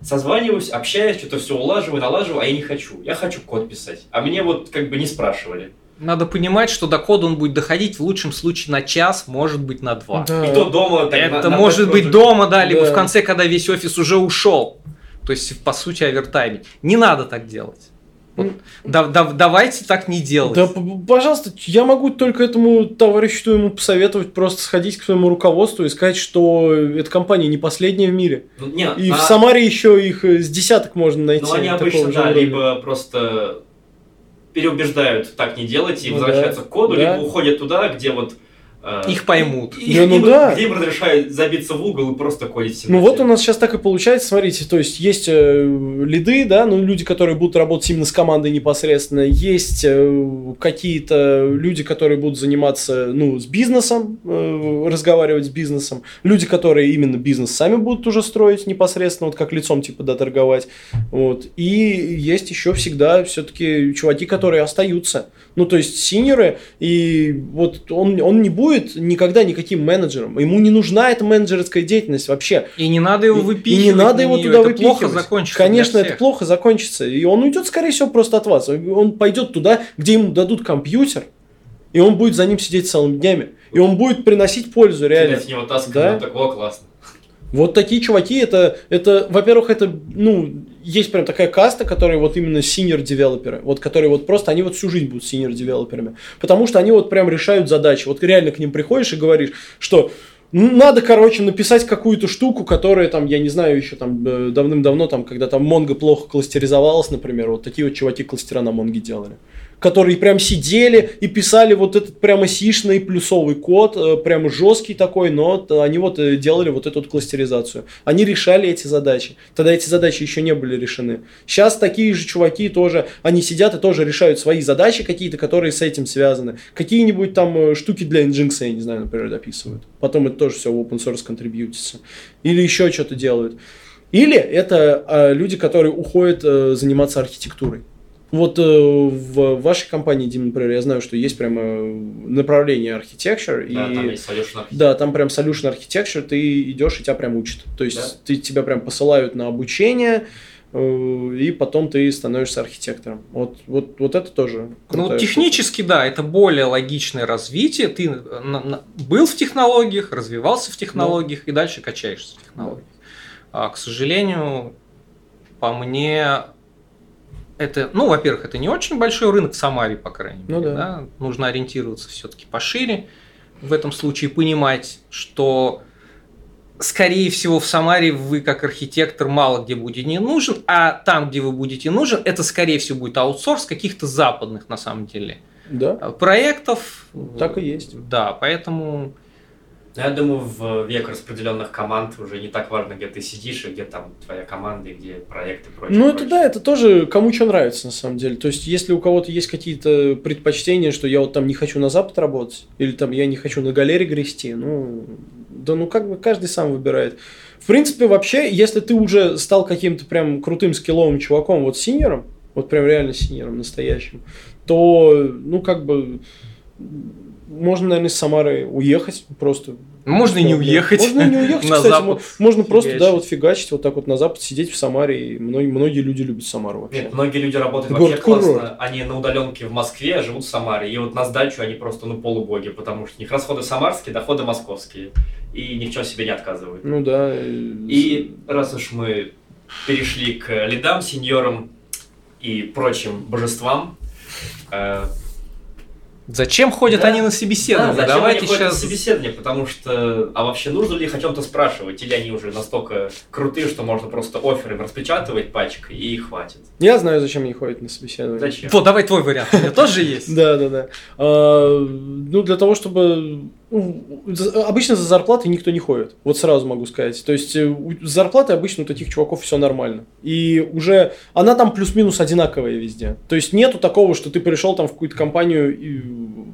созваниваюсь, общаюсь, что-то все улаживаю, налаживаю, а я не хочу. Я хочу код писать. А мне вот как бы не спрашивали.
Надо понимать, что до кода он будет доходить в лучшем случае на час, может быть на два.
Да.
И то дома... так
Это
на- на
может быть
тоже-
дома, да, либо
Да.
в конце, когда весь офис уже ушел. То есть, по сути, овертаймить. Не надо так делать. Вот. Да- да- давайте так не делать.
Да, пожалуйста, я могу только этому товарищу ему посоветовать просто сходить к своему руководству и сказать, что эта компания не последняя в мире.
Ну, не,
И
а-
в Самаре еще их э, с десяток можно найти.
Ну, они обычно, да,
уровня.
либо просто переубеждают так не делать и
Ну
возвращаются
да,
к коду,
да.
либо уходят туда, где вот... э,
Их поймут.
и-
Да, ну
им-
да.
Где им разрешают забиться в угол и просто кодить
Ну вот у нас сейчас так и получается, смотрите, то есть есть э, лиды, да, ну люди, которые будут работать именно с командой непосредственно, есть э, какие-то люди, которые будут заниматься, ну, с бизнесом, э, разговаривать с бизнесом, люди, которые именно бизнес сами будут уже строить непосредственно, вот как лицом типа, да, торговать, вот, и есть еще всегда все-таки чуваки, которые остаются, ну, то есть синеры, и вот он, он не будет никогда никаким менеджером, ему не нужна эта менеджерская деятельность вообще,
И не надо его выпихивать.
И не надо
на
его
неё.
туда
это
выпихивать.
плохо закончится.
Конечно,
для
это плохо закончится. И он уйдет, скорее всего, просто от вас. Он пойдет туда, где ему дадут компьютер, и он будет за ним сидеть целыми днями. И он будет приносить пользу, реально.
В него таскать,
Да.
ну, так, о, классно.
Вот такие чуваки, это, это во-первых, это, ну, есть прям такая каста, которые вот именно senior девелоперы, вот которые вот просто, они вот всю жизнь будут senior девелоперами, потому что они вот прям решают задачи, вот реально к ним приходишь и говоришь, что ну, надо, короче, написать какую-то штуку, которая там, я не знаю, еще там э, давным-давно, там, когда там Монго плохо кластеризовалась, например, вот такие вот чуваки кластера на Монге делали которые прям сидели и писали вот этот прямо сишный плюсовый код, э, прямо жесткий такой, но они вот э, делали вот эту вот кластеризацию. Они решали эти задачи. Тогда эти задачи еще не были решены. Сейчас такие же чуваки тоже, они сидят и тоже решают свои задачи какие-то, которые с этим связаны. Какие-нибудь там э, штуки для Nginx, я не знаю, например, дописывают. Потом это тоже все в open source контрибьютится. Или еще что-то делают. Или это э, люди, которые уходят э, заниматься архитектурой. Вот э, в вашей компании, Дим, например, я знаю, что есть прямо направление architecture.
Да,
и...
там есть solution architect.
Да, там прям solution architecture, ты идешь и тебя прям учат. То есть
Да.
ты, тебя прям посылают на обучение, э, и потом ты становишься архитектором. Вот, вот, вот это тоже.
Ну, технически, да, это более логичное развитие. Ты на- на- был в технологиях, развивался в технологиях и дальше качаешься в технологиях. А, к сожалению, по мне, это, ну, во-первых, это не очень большой рынок в Самаре, по крайней
Ну
мере.
да.
да. Нужно ориентироваться все-таки пошире. В этом случае понимать, что скорее всего, в Самаре вы как архитектор мало где будете не нужен, а там, где вы будете нужен, это, скорее всего, будет аутсорс каких-то западных, на самом деле,
Да,
проектов.
так и есть.
Да, поэтому...
Я думаю, в век распределенных команд уже не так важно, где ты сидишь и где там твоя команда, и где проекты и прочее.
Ну, это
прочее.
да, это тоже кому что нравится, на самом деле. То есть, если у кого-то есть какие-то предпочтения, что я вот там не хочу на Запад работать, или там я не хочу на галере грести, ну, да ну как бы каждый сам выбирает. В принципе, вообще, если ты уже стал каким-то прям крутым skill овым чуваком, вот senior ом, вот прям реально senior ом настоящим, то, ну, как бы, можно, наверное, из Самары уехать просто.
Можно и не уехать.
Можно и не уехать,
на
кстати.
Запад
мо- Можно просто,
фигачить.
да, вот фигачить вот так вот на Запад, сидеть в Самаре. И многие, многие люди любят Самару вообще.
Нет, многие люди работают
Город
вообще
курорт.
классно. Они на удаленке в Москве, а живут в Самаре. И вот на сдачу они просто ну полубоги, потому что у них расходы самарские, доходы московские. И ни в чем себе не отказывают.
Ну да.
И раз уж мы перешли к лидам, сеньорам и прочим божествам. Э,
Зачем ходят
Да.
они на собеседование?
Да, зачем
Давайте
они ходят на
сейчас...
собеседование, потому что, а вообще нужно ли их о чем-то спрашивать, или они уже настолько крутые, что можно просто оферы распечатывать пачкой и хватит.
Я знаю, зачем они ходят на собеседование.
Зачем?
Вот, давай твой вариант. У меня тоже есть.
Да, да, да. А, ну, для того, чтобы... ну, обычно за зарплатой никто не ходит. Вот сразу могу сказать. То есть, э, с зарплатой обычно у таких чуваков все нормально. И уже... Она там плюс-минус одинаковая везде. То есть, нету такого, что ты пришел там в какую-то компанию и,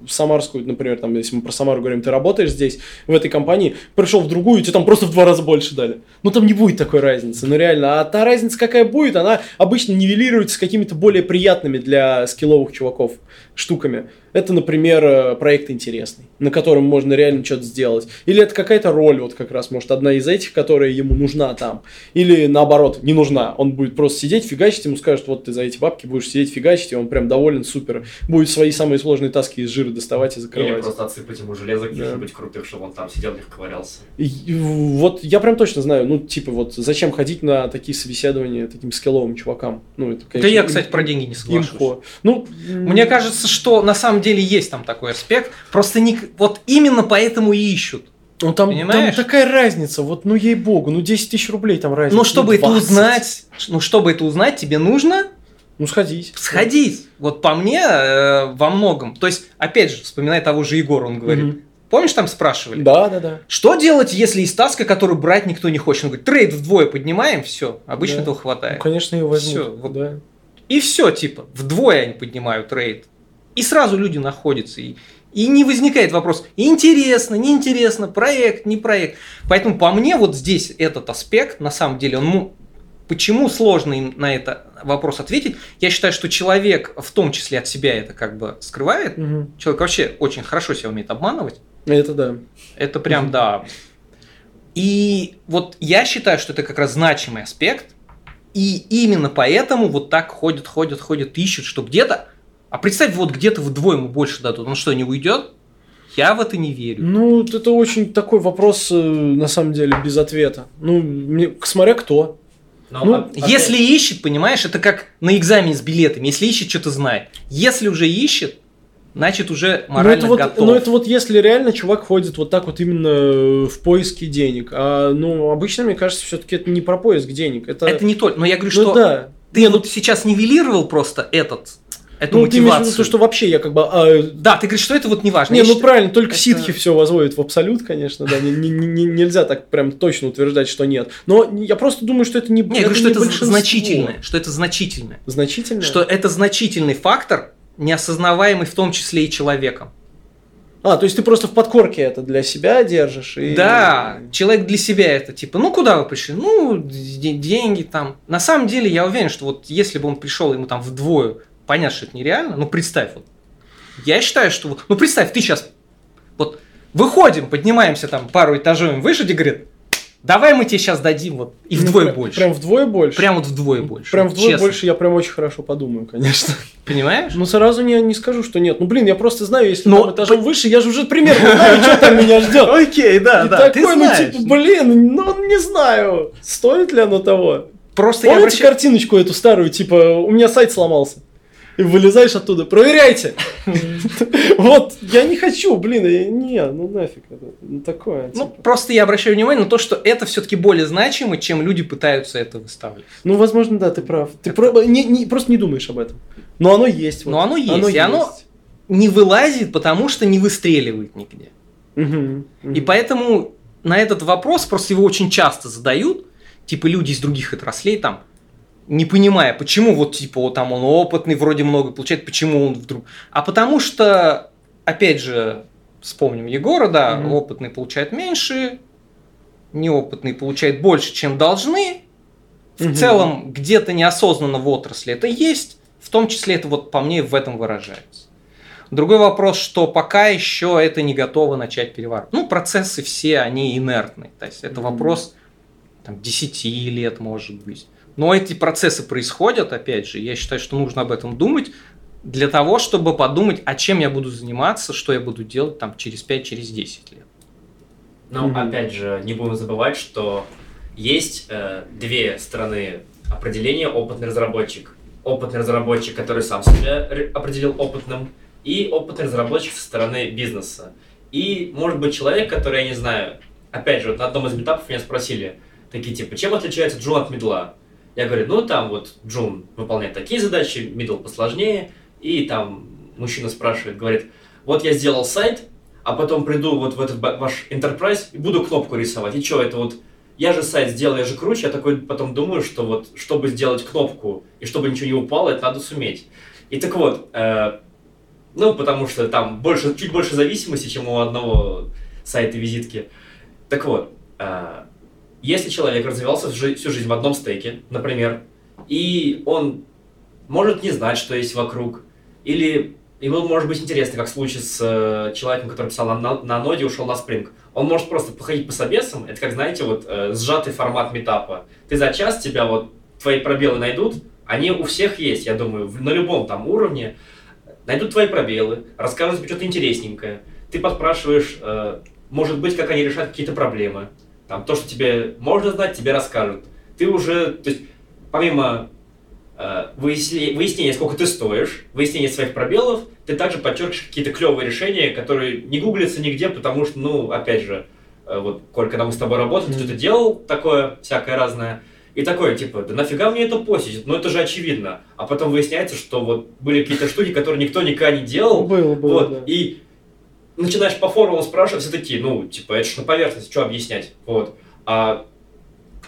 в самарскую, например, там, если мы про Самару говорим, ты работаешь здесь, в этой компании, пришел в другую, и тебе там просто в два раза больше дали. Ну, там не будет такой разницы, ну, реально. А та разница, какая будет, она обычно нивелируется какими-то более приятными для скилловых чуваков штуками. Это, например, э, проект интересный, на котором можно реально что-то сделать. Или это какая-то роль, вот как раз, может, одна из этих, которая ему нужна там. Или наоборот, не нужна. Он будет просто сидеть, фигачить, ему скажут, вот ты за эти бабки будешь сидеть, фигачить, и он прям доволен, супер. Будет свои самые сложные таски из жира доставать и
Или
закрывать.
просто отсыпать ему железо
Да.
каких-нибудь крутых, чтобы он там сидел, в них ковырялся.
И- и Вот я прям точно знаю, ну, типа, вот зачем ходить на такие собеседования таким скилловым чувакам? Ну, это,
Да
конечно,
я,
им-
кстати, про деньги не соглашусь.
имхо. Ну,
Мне кажется, что на самом деле есть там такой аспект. Просто не... вот именно поэтому и ищут.
Ну там, там такая разница, вот ну ей-богу, ну 10 тысяч рублей там разница.
Но чтобы
ну,
это
20.
узнать, ну чтобы это узнать, тебе нужно
Ну сходить.
сходить. Вот по мне э, во многом. То есть, опять же, вспоминая того же Егора, он говорит.
Мгм.
Помнишь, там спрашивали?
Да, да, да.
Что делать, если есть task а, которую брать никто не хочет? Он говорит, rate вдвое поднимаем, все, обычно
Да.
этого
Ну,
хватает.
конечно, ее возьмут.
Вот.
да.
И все, типа, вдвое они поднимают rate. И сразу люди находятся. И, и не возникает вопрос, интересно, неинтересно, проект, не проект. Поэтому по мне вот здесь этот аспект, на самом деле, он му- Почему сложно им на это вопрос ответить? Я считаю, что человек в том числе от себя это как бы скрывает.
Мгм.
Человек вообще очень хорошо себя умеет обманывать.
Это да.
Это прям,
Мгм.
да. И вот я считаю, что это как раз значимый аспект. И именно поэтому вот так ходят, ходят, ходят, ищут, что где-то... А представь, вот где-то вдвое ему больше дадут. Он что, не уйдет? Я в это не верю.
Ну, это очень такой вопрос, э, на самом деле, без ответа. Ну, мне, смотря кто.
Но,
Ну,
а- опять-
Если ищет, понимаешь, это как на экзамене с билетами. Если ищет, что-то знает. Если уже ищет, значит уже
Ну,
морально
это вот,
готов.
ну, это вот если реально чувак ходит вот так вот именно э, в поиске денег. А, ну, обычно, мне кажется, все-таки это не про поиск денег. Это,
Это не то. Но я говорю,
ну,
что
да.
ты
Не, ну,
вот сейчас нивелировал просто этот, эту
ну, ты имеешь в
мотивацию.
виду то, что вообще я как бы... а,
Да, ты говоришь, что это вот не важно.
Не,
Я
ну
считаю-
правильно, только
это-
ситхи все возводят в абсолют, конечно, да, не- не- не- нельзя так прям точно утверждать, что нет. Но я просто думаю, что это не
Не, я говорю, что это
большинство.
значительное, что это значительное.
Значительно?
Что это значительный фактор, неосознаваемый в том числе и человеком.
А, то есть ты просто в подкорке это для себя держишь и...
Да, человек для себя это типа, ну куда вы пришли? Ну, де- деньги там. На самом деле, я уверен, что вот если бы он пришел ему там вдвое, понятно, что это нереально, ну представь вот. Я считаю, что вот, ну представь, ты сейчас вот выходим, поднимаемся там пару этажей выше, и говорит, давай мы тебе сейчас дадим вот и
Ну,
вдвое
прям-
больше.
Прям вдвое больше?
Прям вот вдвое больше.
Прям вдвое
честно.
больше я прям очень хорошо подумаю, конечно.
Понимаешь?
Ну, сразу не, не скажу, что нет. Ну, блин, я просто знаю, если
Но-
там этажом выше, я же уже примерно знаю, что там меня ждет.
Окей, да,
И такой, ну, типа, блин, ну, не знаю, стоит ли оно того.
Просто я
Помните
обращаю...
картиночку эту старую, типа, у меня сайт сломался? И вылезаешь оттуда, проверяйте. Вот, я не хочу, блин, не, ну нафиг это, ну такое.
Ну,
типа.
просто я обращаю внимание на то, что это все-таки более значимо, чем люди пытаются это выставлять.
Ну, возможно, да, ты прав. Ты просто не думаешь об этом. Но оно есть.
Но оно есть, и оно- Не вылазит, потому что не выстреливает нигде. И поэтому на этот вопрос просто его очень часто задают, типа люди из других отраслей там, не понимая, почему вот типа вот там он опытный, вроде много получает, почему он вдруг... А потому что, опять же, вспомним Егора, да,
Мгм.
опытный получает меньше, неопытный получает больше, чем должны. В
Мгм.
целом, где-то неосознанно в отрасли это есть, в том числе это вот по мне в этом выражается. Другой вопрос, что пока еще это не готово начать переворот. Ну, процессы все, они инертны. То есть это
Мгм.
вопрос там, 10 лет, может быть. Но эти процессы происходят, опять же, я считаю, что нужно об этом думать для того, чтобы подумать, а чем я буду заниматься, что я буду делать там через 5-10 лет.
Но
Мгм.
опять же, не будем забывать, что есть э, две стороны определения опытный разработчик. Опытный разработчик, который сам себя определил опытным, и опытный разработчик со стороны бизнеса. И, может быть, человек, который, я не знаю, опять же, вот на одном из метапов меня спросили, такие типа, чем отличается джун от медла? Я говорю, ну там вот джун выполняет такие задачи, мидл посложнее, и там мужчина спрашивает, говорит, вот я сделал сайт, а потом приду вот в этот ваш enterprise и буду кнопку рисовать. И что, это вот я же сайт сделал, я же круче, я такой потом думаю, что вот чтобы сделать кнопку и чтобы ничего не упало, это надо суметь. И так вот, э, ну, потому что там больше, чуть больше зависимости, чем у одного сайта визитки. Так вот, э, если человек развивался всю жизнь в одном стеке, например, и он может не знать, что есть вокруг, или ему может быть интересно, как в случае с э, человеком, который писал на, на, ноде ушел на спринг. Он может просто походить по собесам, это как, знаете, вот э, сжатый формат метапа. Ты за час тебя вот, твои пробелы найдут, они у всех есть, я думаю, на любом там уровне. Найдут твои пробелы, расскажут тебе что-то интересненькое. Ты подспрашиваешь, э, может быть, как они решают какие-то проблемы. Там, то, что тебе можно знать, тебе расскажут. Ты уже, то есть, помимо Э, выяснение, сколько ты стоишь, выяснение своих пробелов, ты также подчеркиваешь какие-то клевые решения, которые не гуглятся нигде, потому что, ну, опять же, э, вот, Коль, когда мы с тобой работали, mm-hmm. ты что-то делал такое, всякое разное, и такое, типа, да нафига мне это постить? Ну, это же очевидно. А потом выясняется, что вот были какие-то штуки, которые никто никогда не делал.
Было, было,
вот,
да.
И начинаешь по форумам спрашивать, все такие, ну, типа, это же на поверхности, что объяснять? Вот. А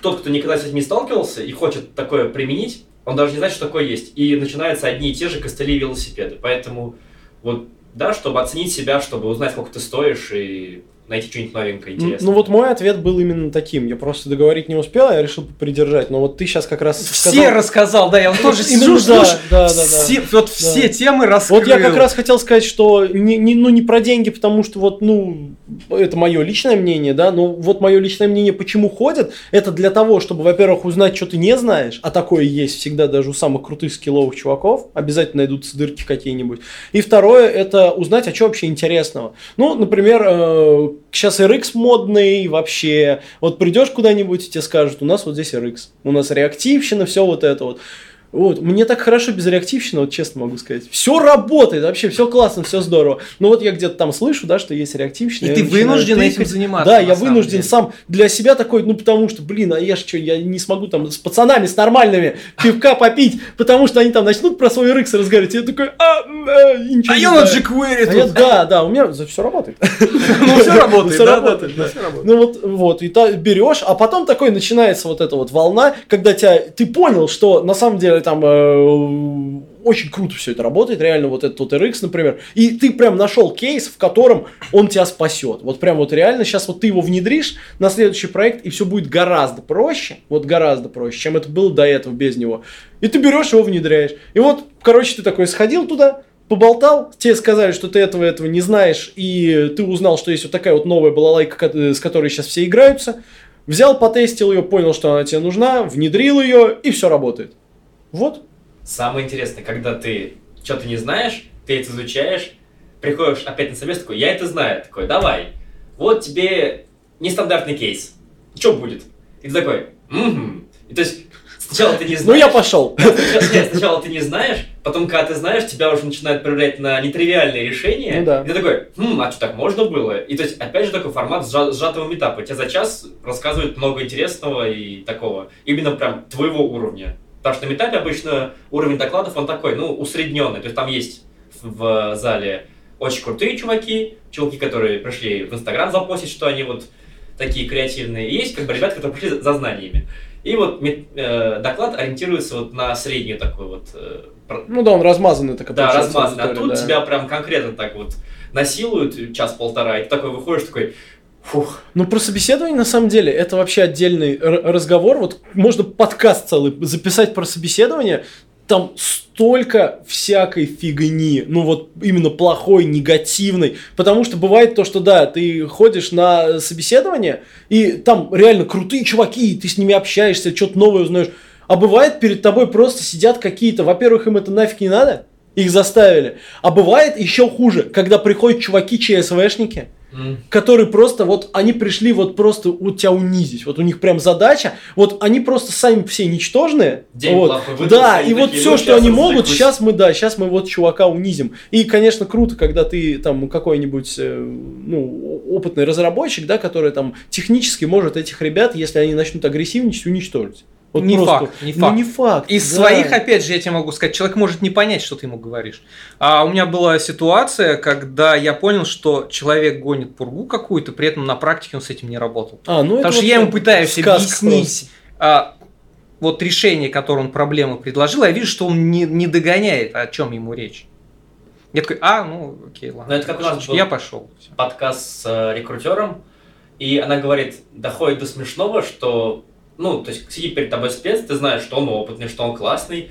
тот, кто никогда с этим не сталкивался и хочет такое применить, он даже не знает, что такое есть. И начинаются одни и те же костыли велосипеды. Поэтому вот, да, чтобы оценить себя, чтобы узнать, сколько ты стоишь и найти что-нибудь новенькое, интересное.
Ну вот мой ответ был именно таким. Я просто договорить не успел, я решил придержать. Но вот ты сейчас как раз
Все сказал... рассказал, да, я тоже сижу, да, да, да, все, да. Вот да. все темы раскрыл.
Вот я как раз хотел сказать, что не, не, ну, не про деньги, потому что вот, ну, это мое личное мнение, да, но вот мое личное мнение, почему ходят, это для того, чтобы, во-первых, узнать, что ты не знаешь, а такое есть всегда даже у самых крутых скилловых чуваков, обязательно найдутся дырки какие-нибудь. И второе, это узнать, а что вообще интересного. Ну, например, э, сейчас RX модный вообще. Вот придешь куда-нибудь, и тебе скажут, у нас вот здесь RX, у нас реактивщина, все вот это вот. Вот, мне так хорошо без реактивщины, вот честно могу сказать. Все работает, вообще все классно, все здорово. Но вот я где-то там слышу, да, что есть реактивщина.
И ты вынужден тыкать. этим заниматься.
Да, я вынужден деле. сам для себя такой, ну потому что, блин, а я что, я не смогу там с пацанами, с нормальными пивка попить, потому что они там начнут про свой RX разговаривать. И я такой, а, а ничего
а я на jQuery
а я, Да, да, у меня все работает.
Ну все работает,
все работает. Ну вот, вот, и берешь, а потом такой начинается вот эта вот волна, когда тебя, ты понял, что на самом деле там э, очень круто все это работает, реально вот этот вот RX, например, и ты прям нашел кейс, в котором он тебя спасет. Вот прям вот реально сейчас вот ты его внедришь на следующий проект, и все будет гораздо проще, вот гораздо проще, чем это было до этого без него. И ты берешь его, внедряешь. И вот, короче, ты такой сходил туда, поболтал, тебе сказали, что ты этого этого не знаешь, и ты узнал, что есть вот такая вот новая балалайка, с которой сейчас все играются, взял, потестил ее, понял, что она тебе нужна, внедрил ее, и все работает. Вот.
Самое интересное, когда ты что-то не знаешь, ты это изучаешь, приходишь опять на собес, такой, я это знаю, такой, давай, вот тебе нестандартный кейс, что будет? И ты такой, угу. И то есть сначала ты не знаешь.
Ну я пошел.
Нет, сначала ты не знаешь, потом, когда ты знаешь, тебя уже начинают проверять на нетривиальные решения. Ну, да. И ты такой, хм, а что так можно было? И то есть, опять же, такой формат сжатого метапа. Тебе за час рассказывают много интересного и такого, именно прям твоего уровня. Потому что на метапе обычно уровень докладов, он такой, ну, усредненный. То есть там есть в зале очень крутые чуваки, чуваки, которые пришли в Инстаграм запостить, что они вот такие креативные. И есть как бы ребята, которые пришли за знаниями. И вот э, доклад ориентируется вот на среднюю такую вот... Э,
ну да, он размазанный такой.
Да, размазанный. А тут да. тебя прям конкретно так вот насилуют час-полтора, и ты такой выходишь, такой,
Фух. Ну, про собеседование, на самом деле, это вообще отдельный разговор. Вот можно подкаст целый записать про собеседование. Там столько всякой фигни, ну вот именно плохой, негативной, потому что бывает то, что да, ты ходишь на собеседование, и там реально крутые чуваки, ты с ними общаешься, что-то новое узнаешь, а бывает перед тобой просто сидят какие-то, во-первых, им это нафиг не надо, их заставили, а бывает еще хуже, когда приходят чуваки Которые просто вот, они пришли вот просто вот тебя унизить. Вот у них прям задача, вот они просто сами все ничтожные.
День
вот.
выдался,
Да,
они
и вот все,
ну,
что они могут,
развлекусь.
сейчас мы, да, сейчас мы вот чувака унизим. И, конечно, круто, когда ты там какой-нибудь, э, ну, опытный разработчик, да, который там технически может этих ребят, если они начнут агрессивничать, уничтожить. Вот
Не
просто.
факт, не
Ну,
факт.
не факт.
Из
да.
своих, опять же, я тебе могу сказать, человек может не понять, что ты ему говоришь. А у меня была ситуация, когда я понял, что человек гонит пургу какую-то, при этом на практике он с этим не работал.
А, ну, это
Потому что
вот
я ему пытаюсь объяснить а, вот решение, которое он проблему предложил, а я вижу, что он не, не догоняет, о чем ему речь. Я такой, а, ну, окей, ладно.
Ну, это как у нас был-
Я пошел.
подкаст с э, рекрутером, и она говорит, доходит до смешного, что, ну, то есть сидит перед тобой спец, ты знаешь, что он опытный, что он классный,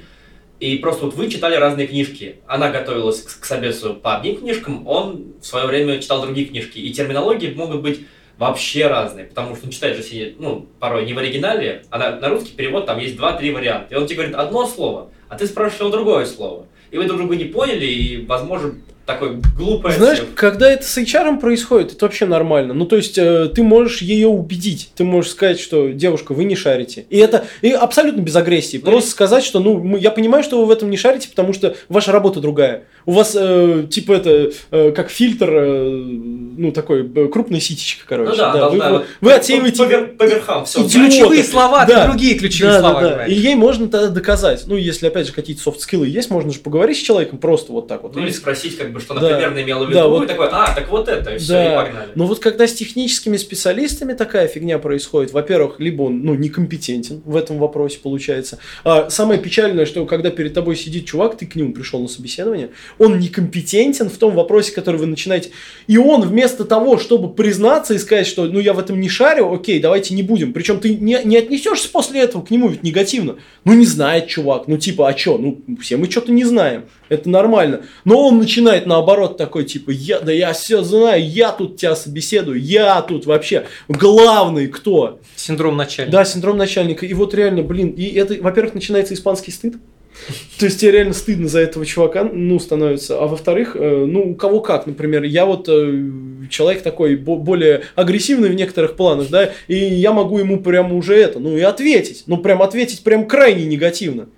и просто вот вы читали разные книжки. Она готовилась к, к собесу по одним книжкам, он в свое время читал другие книжки, и терминологии могут быть вообще разные, потому что он читает же сидит, ну, порой не в оригинале, а на, на русский перевод там есть два-три варианта. И он тебе говорит одно слово, а ты спрашиваешь его другое слово. И вы друг друга не поняли, и, возможно, такой глупое...
Знаешь, когда это с HR происходит, это вообще нормально. Ну, то есть, э, ты можешь ее убедить. Ты можешь сказать, что, девушка, вы не шарите. И это и абсолютно без агрессии.
Ну,
Просто сказать, что, ну, мы- я понимаю, что вы в этом не шарите, потому что ваша работа другая. У вас, э, типа, это, э, как фильтр, э, ну, такой, э, крупная ситечка, короче.
Ну да,
вы,
должна
вы-
вот
вы отсеиваете...
По, по верхам все.
Идиоты.
Ключевые слова,
Да.
другие ключевые
Да,
слова
да, да.
говоришь.
И ей можно тогда доказать. Ну, если, опять же, какие-то софт-скиллы есть, можно же поговорить с человеком просто вот так вот.
Ну или спросить, как бы, что
Да.
она примерно имела в виду,
Да, вот-
и такой, а, так вот это, и все,
Да.
и погнали.
Но вот когда с техническими специалистами такая фигня происходит, во-первых, либо он ну, некомпетентен в этом вопросе, получается. А самое печальное, что когда перед тобой сидит чувак, ты к нему пришел на собеседование, он некомпетентен в том вопросе, который вы начинаете. И он вместо того, чтобы признаться и сказать, что ну я в этом не шарю, окей, давайте не будем. Причем ты не, не отнесешься после этого к нему ведь негативно. Ну не знает чувак, ну типа, а чё? Ну все мы что-то не знаем. Это нормально. Но он начинает наоборот такой, типа, я, да я все знаю, я тут тебя собеседую, я тут вообще главный кто.
Синдром начальника.
Да, синдром начальника. И вот реально, блин, и это, во-первых, начинается испанский стыд. То есть тебе реально стыдно за этого чувака, ну, становится. А во-вторых, э, ну, у кого как, например, я вот э, человек такой бо- более агрессивный в некоторых планах, да, и я могу ему прямо уже это, ну, и ответить. Ну, прям ответить прям крайне негативно.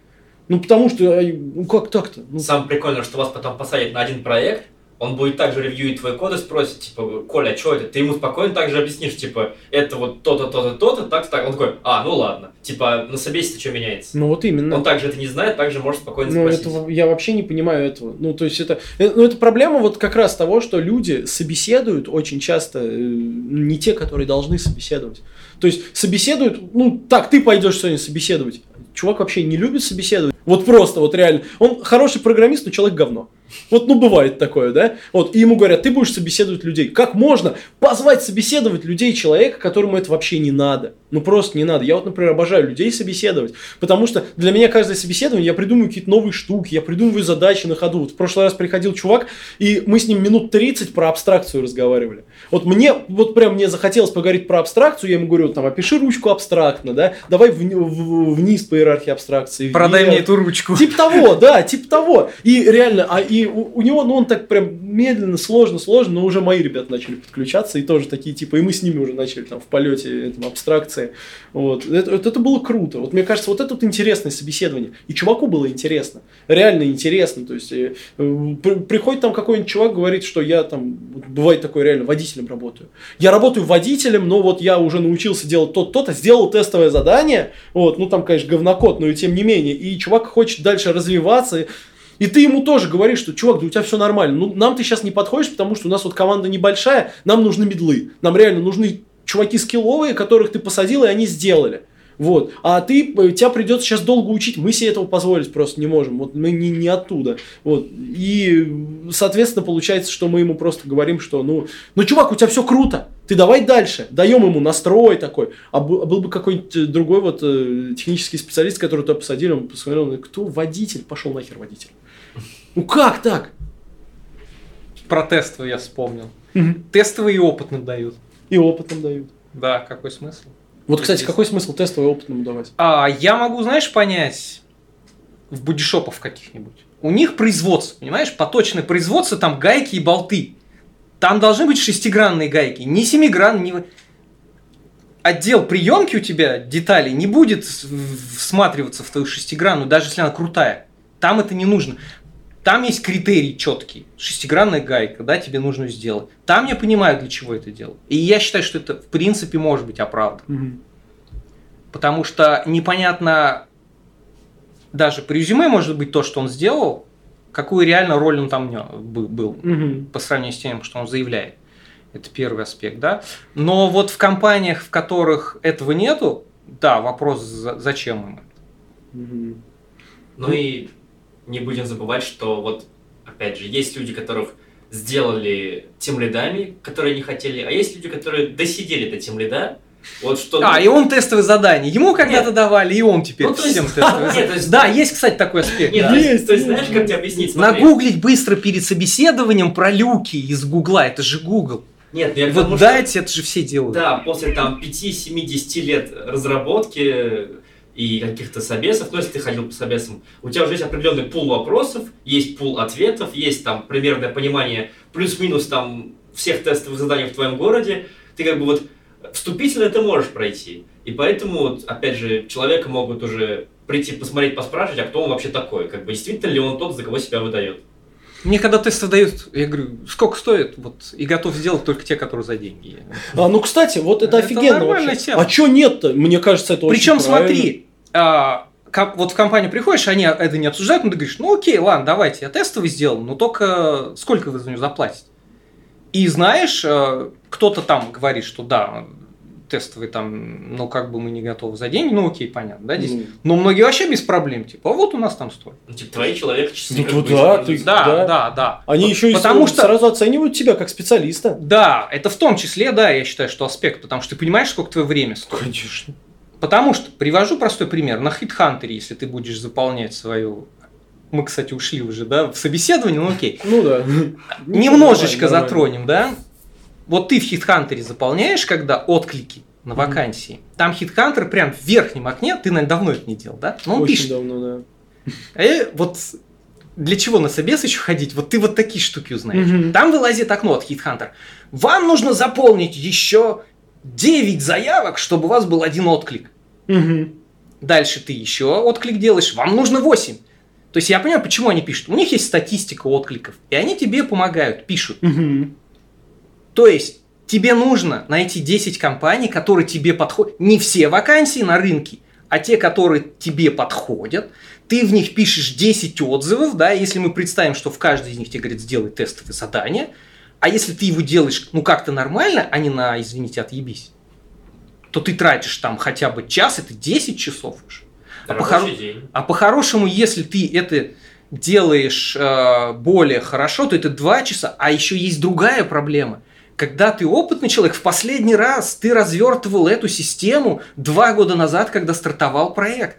Ну, потому что, э, ну, как так-то? Ну,
Самое прикольное, что вас потом посадят на один проект, он будет также ревьюить твой код и спросит, типа, Коля, а что это? Ты ему спокойно также объяснишь, типа, это вот то-то, то-то, то-то, так, так. Он такой, а, ну ладно. Типа, на собесе что меняется?
ну, вот именно.
Он также это не знает, также может спокойно
Ну,
спросить.
я вообще не понимаю этого. Ну, то есть это, э, ну, это проблема вот как раз того, что люди собеседуют очень часто э, не те, которые должны собеседовать. То есть собеседуют, ну, так, ты пойдешь сегодня собеседовать. Чувак вообще не любит собеседовать. Вот просто, вот реально. Он хороший программист, но человек говно. Вот, ну, бывает такое, да? Вот, и ему говорят, ты будешь собеседовать людей. Как можно позвать собеседовать людей человека, которому это вообще не надо? Ну, просто не надо. Я вот, например, обожаю людей собеседовать, потому что для меня каждое собеседование, я придумываю какие-то новые штуки, я придумываю задачи на ходу. Вот в прошлый раз приходил чувак, и мы с ним минут 30 про абстракцию разговаривали. Вот мне, вот прям мне захотелось поговорить про абстракцию, я ему говорю, там, опиши ручку абстрактно, да, давай вни- в- вниз по иерархии абстракции.
Продай
вверх.
мне эту ручку.
Типа того, да, типа того. И реально, а и у, у него, ну он так прям медленно, сложно, сложно, но уже мои ребята начали подключаться, и тоже такие типа, и мы с ними уже начали там в полете этом, абстракции. Вот. Это, это, это было круто. Вот мне кажется, вот это вот интересное собеседование. И чуваку было интересно. Реально интересно. То есть э, э, при- приходит там какой-нибудь чувак, говорит, что я там, бывает такое реально, водителем работаю. Я работаю водителем, но вот я уже научился делать то-то, сделал тестовое задание, вот, ну там, конечно, говнокод, но и тем не менее. И чувак хочет дальше развиваться, и ты ему тоже говоришь, что, чувак, да у тебя все нормально. Ну, нам ты сейчас не подходишь, потому что у нас вот команда небольшая, нам нужны медлы. Нам реально нужны чуваки скилловые, которых ты посадил, и они сделали. Вот. А ты, э, тебя придется сейчас долго учить, мы себе этого позволить просто не можем. Вот мы не, не оттуда. Вот. И, соответственно, получается, что мы ему просто говорим, что, ну, ну, чувак, у тебя все круто, ты давай дальше. Даем ему настрой такой. А был, был бы какой-нибудь э, другой вот э, технический специалист, который туда посадили, он посмотрел, он, кто водитель? Пошел нахер водитель. Ну как так?
Про тестовые я вспомнил. Тестовые и опытным дают.
И опытом дают.
Да, какой смысл?
Вот, кстати, какой смысл тестовый опытному давать?
А я могу, знаешь, понять в бодишопах каких-нибудь. У них производство, понимаешь, поточное производство, там гайки и болты. Там должны быть шестигранные гайки, не семигранные. Не... Отдел приемки у тебя деталей не будет всматриваться в твою шестигранную, даже если она крутая. Там это не нужно. Там есть критерий четкий. Шестигранная гайка, да, тебе нужно сделать. Там я понимаю, для чего это делать. И я считаю, что это в принципе может быть оправдано.
Мгм.
Потому что непонятно даже по резюме может быть то, что он сделал, какую реально роль он там был
Мгм.
по сравнению с тем, что он заявляет. Это первый аспект, да. Но вот в компаниях, в которых этого нету, да, вопрос, за- зачем им это?
Мгм.
Ну и не будем забывать, что вот, опять же, есть люди, которых сделали тем лидами, которые не хотели, а есть люди, которые досидели до тем лида. Вот что...
А, и он тестовые задания. Ему когда-то
Нет.
давали, и он теперь
Ну, то есть-
тестовые
Нет,
задания.
есть-
Да, есть, кстати, такой аспект.
Нет,
да.
есть, то есть, знаешь, как тебе объяснить? Смотри.
Нагуглить быстро перед собеседованием про люки из Гугла, это же Гугл.
Нет, я
Вот
тому, что-
дайте, это же все делают.
Да, после там 5-7-10 лет разработки и каких-то собесов, ну, если ты ходил по собесам, у тебя уже есть определенный пул вопросов, есть пул ответов, есть там примерное понимание плюс-минус там всех тестовых заданий в твоем городе, ты как бы вот вступительно ты можешь пройти. И поэтому, вот, опять же, человека могут уже прийти, посмотреть, поспрашивать, а кто он вообще такой, как бы действительно ли он тот, за кого себя выдает.
Мне когда тесты дают, я говорю, сколько стоит, вот, и готов сделать только те, которые за деньги.
А, ну, кстати, вот это,
Это
офигенно вообще.
тема.
А чё нет-то? Мне кажется, это
Причем
очень правильно.
смотри, а, как, вот в компанию приходишь, они это не обсуждают, но ты говоришь, ну окей, ладно, давайте, я тестовый сделал, но только сколько вы за него заплатите? И знаешь, э, кто-то там говорит, что да, тестовый там, ну как бы мы не готовы за деньги, ну окей, понятно, да, здесь.
Ну.
Но многие вообще без проблем, типа, а вот у нас там стоит.
Ну, типа, твои человек часы
Ну,
бы
да, ты-
Да,
Да.
да, да.
Они
П-
еще и
потому что
сразу оценивают тебя как специалиста.
Да, это в том числе, да, я считаю, что аспект, потому что ты понимаешь, сколько твое время стоит.
Конечно.
Потому что, привожу простой пример, на HitHunter, если ты будешь заполнять свою... Мы, кстати, ушли уже, да, в собеседование, ну окей.
Ну да.
Немножечко затронем, да. Вот ты в HitHunter заполняешь, когда отклики на вакансии. Там HitHunter прям в верхнем окне, ты, наверное, давно это не делал, да? Он
Очень
пишет.
давно, да.
Э, вот для чего на собес еще ходить? Вот ты вот такие штуки узнаешь.
Мгм.
Там вылазит окно от HitHunter. Вам нужно заполнить еще 9 заявок, чтобы у вас был один отклик.
Мгм.
Дальше ты еще отклик делаешь, вам нужно 8. То есть я понимаю, почему они пишут. У них есть статистика откликов, и они тебе помогают, пишут.
Мгм.
То есть тебе нужно найти 10 компаний, которые тебе подходят. Не все вакансии на рынке, а те, которые тебе подходят. Ты в них пишешь 10 отзывов, да, если мы представим, что в каждой из них тебе говорят, сделай тестовое задание, а если ты его делаешь, ну, как-то нормально, а не на, извините, отъебись, то ты тратишь там хотя бы час, это 10 часов уже. А по-хоро-
день.
А по-хорошему, если ты это делаешь э, более хорошо, то это два часа. А еще есть другая проблема. Когда ты опытный человек, в последний раз ты развертывал эту систему два года назад, когда стартовал проект.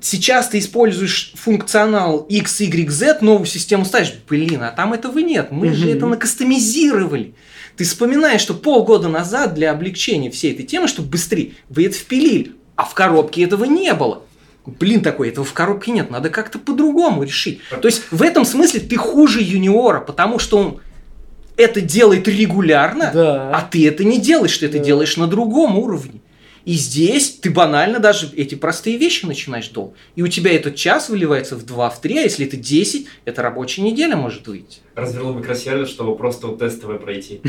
Сейчас ты используешь функционал X, Y, Z, новую систему ставишь. Блин, а там этого нет. Мы же
Мгм.
это накастомизировали. Ты вспоминаешь, что полгода назад для облегчения всей этой темы, чтобы быстрее, вы это впилили, а в коробке этого не было. Блин, такой, этого в коробке нет, надо как-то по-другому решить. То есть в этом смысле ты хуже юниора, потому что он это делает регулярно,
Да.
а ты это не делаешь, ты это
Да.
делаешь на другом уровне. И здесь ты банально даже эти простые вещи начинаешь долго. И у тебя этот час выливается в 2, в 3, а если это 10, это рабочая неделя может выйти.
Развернул микросервис, чтобы просто тестовое пройти.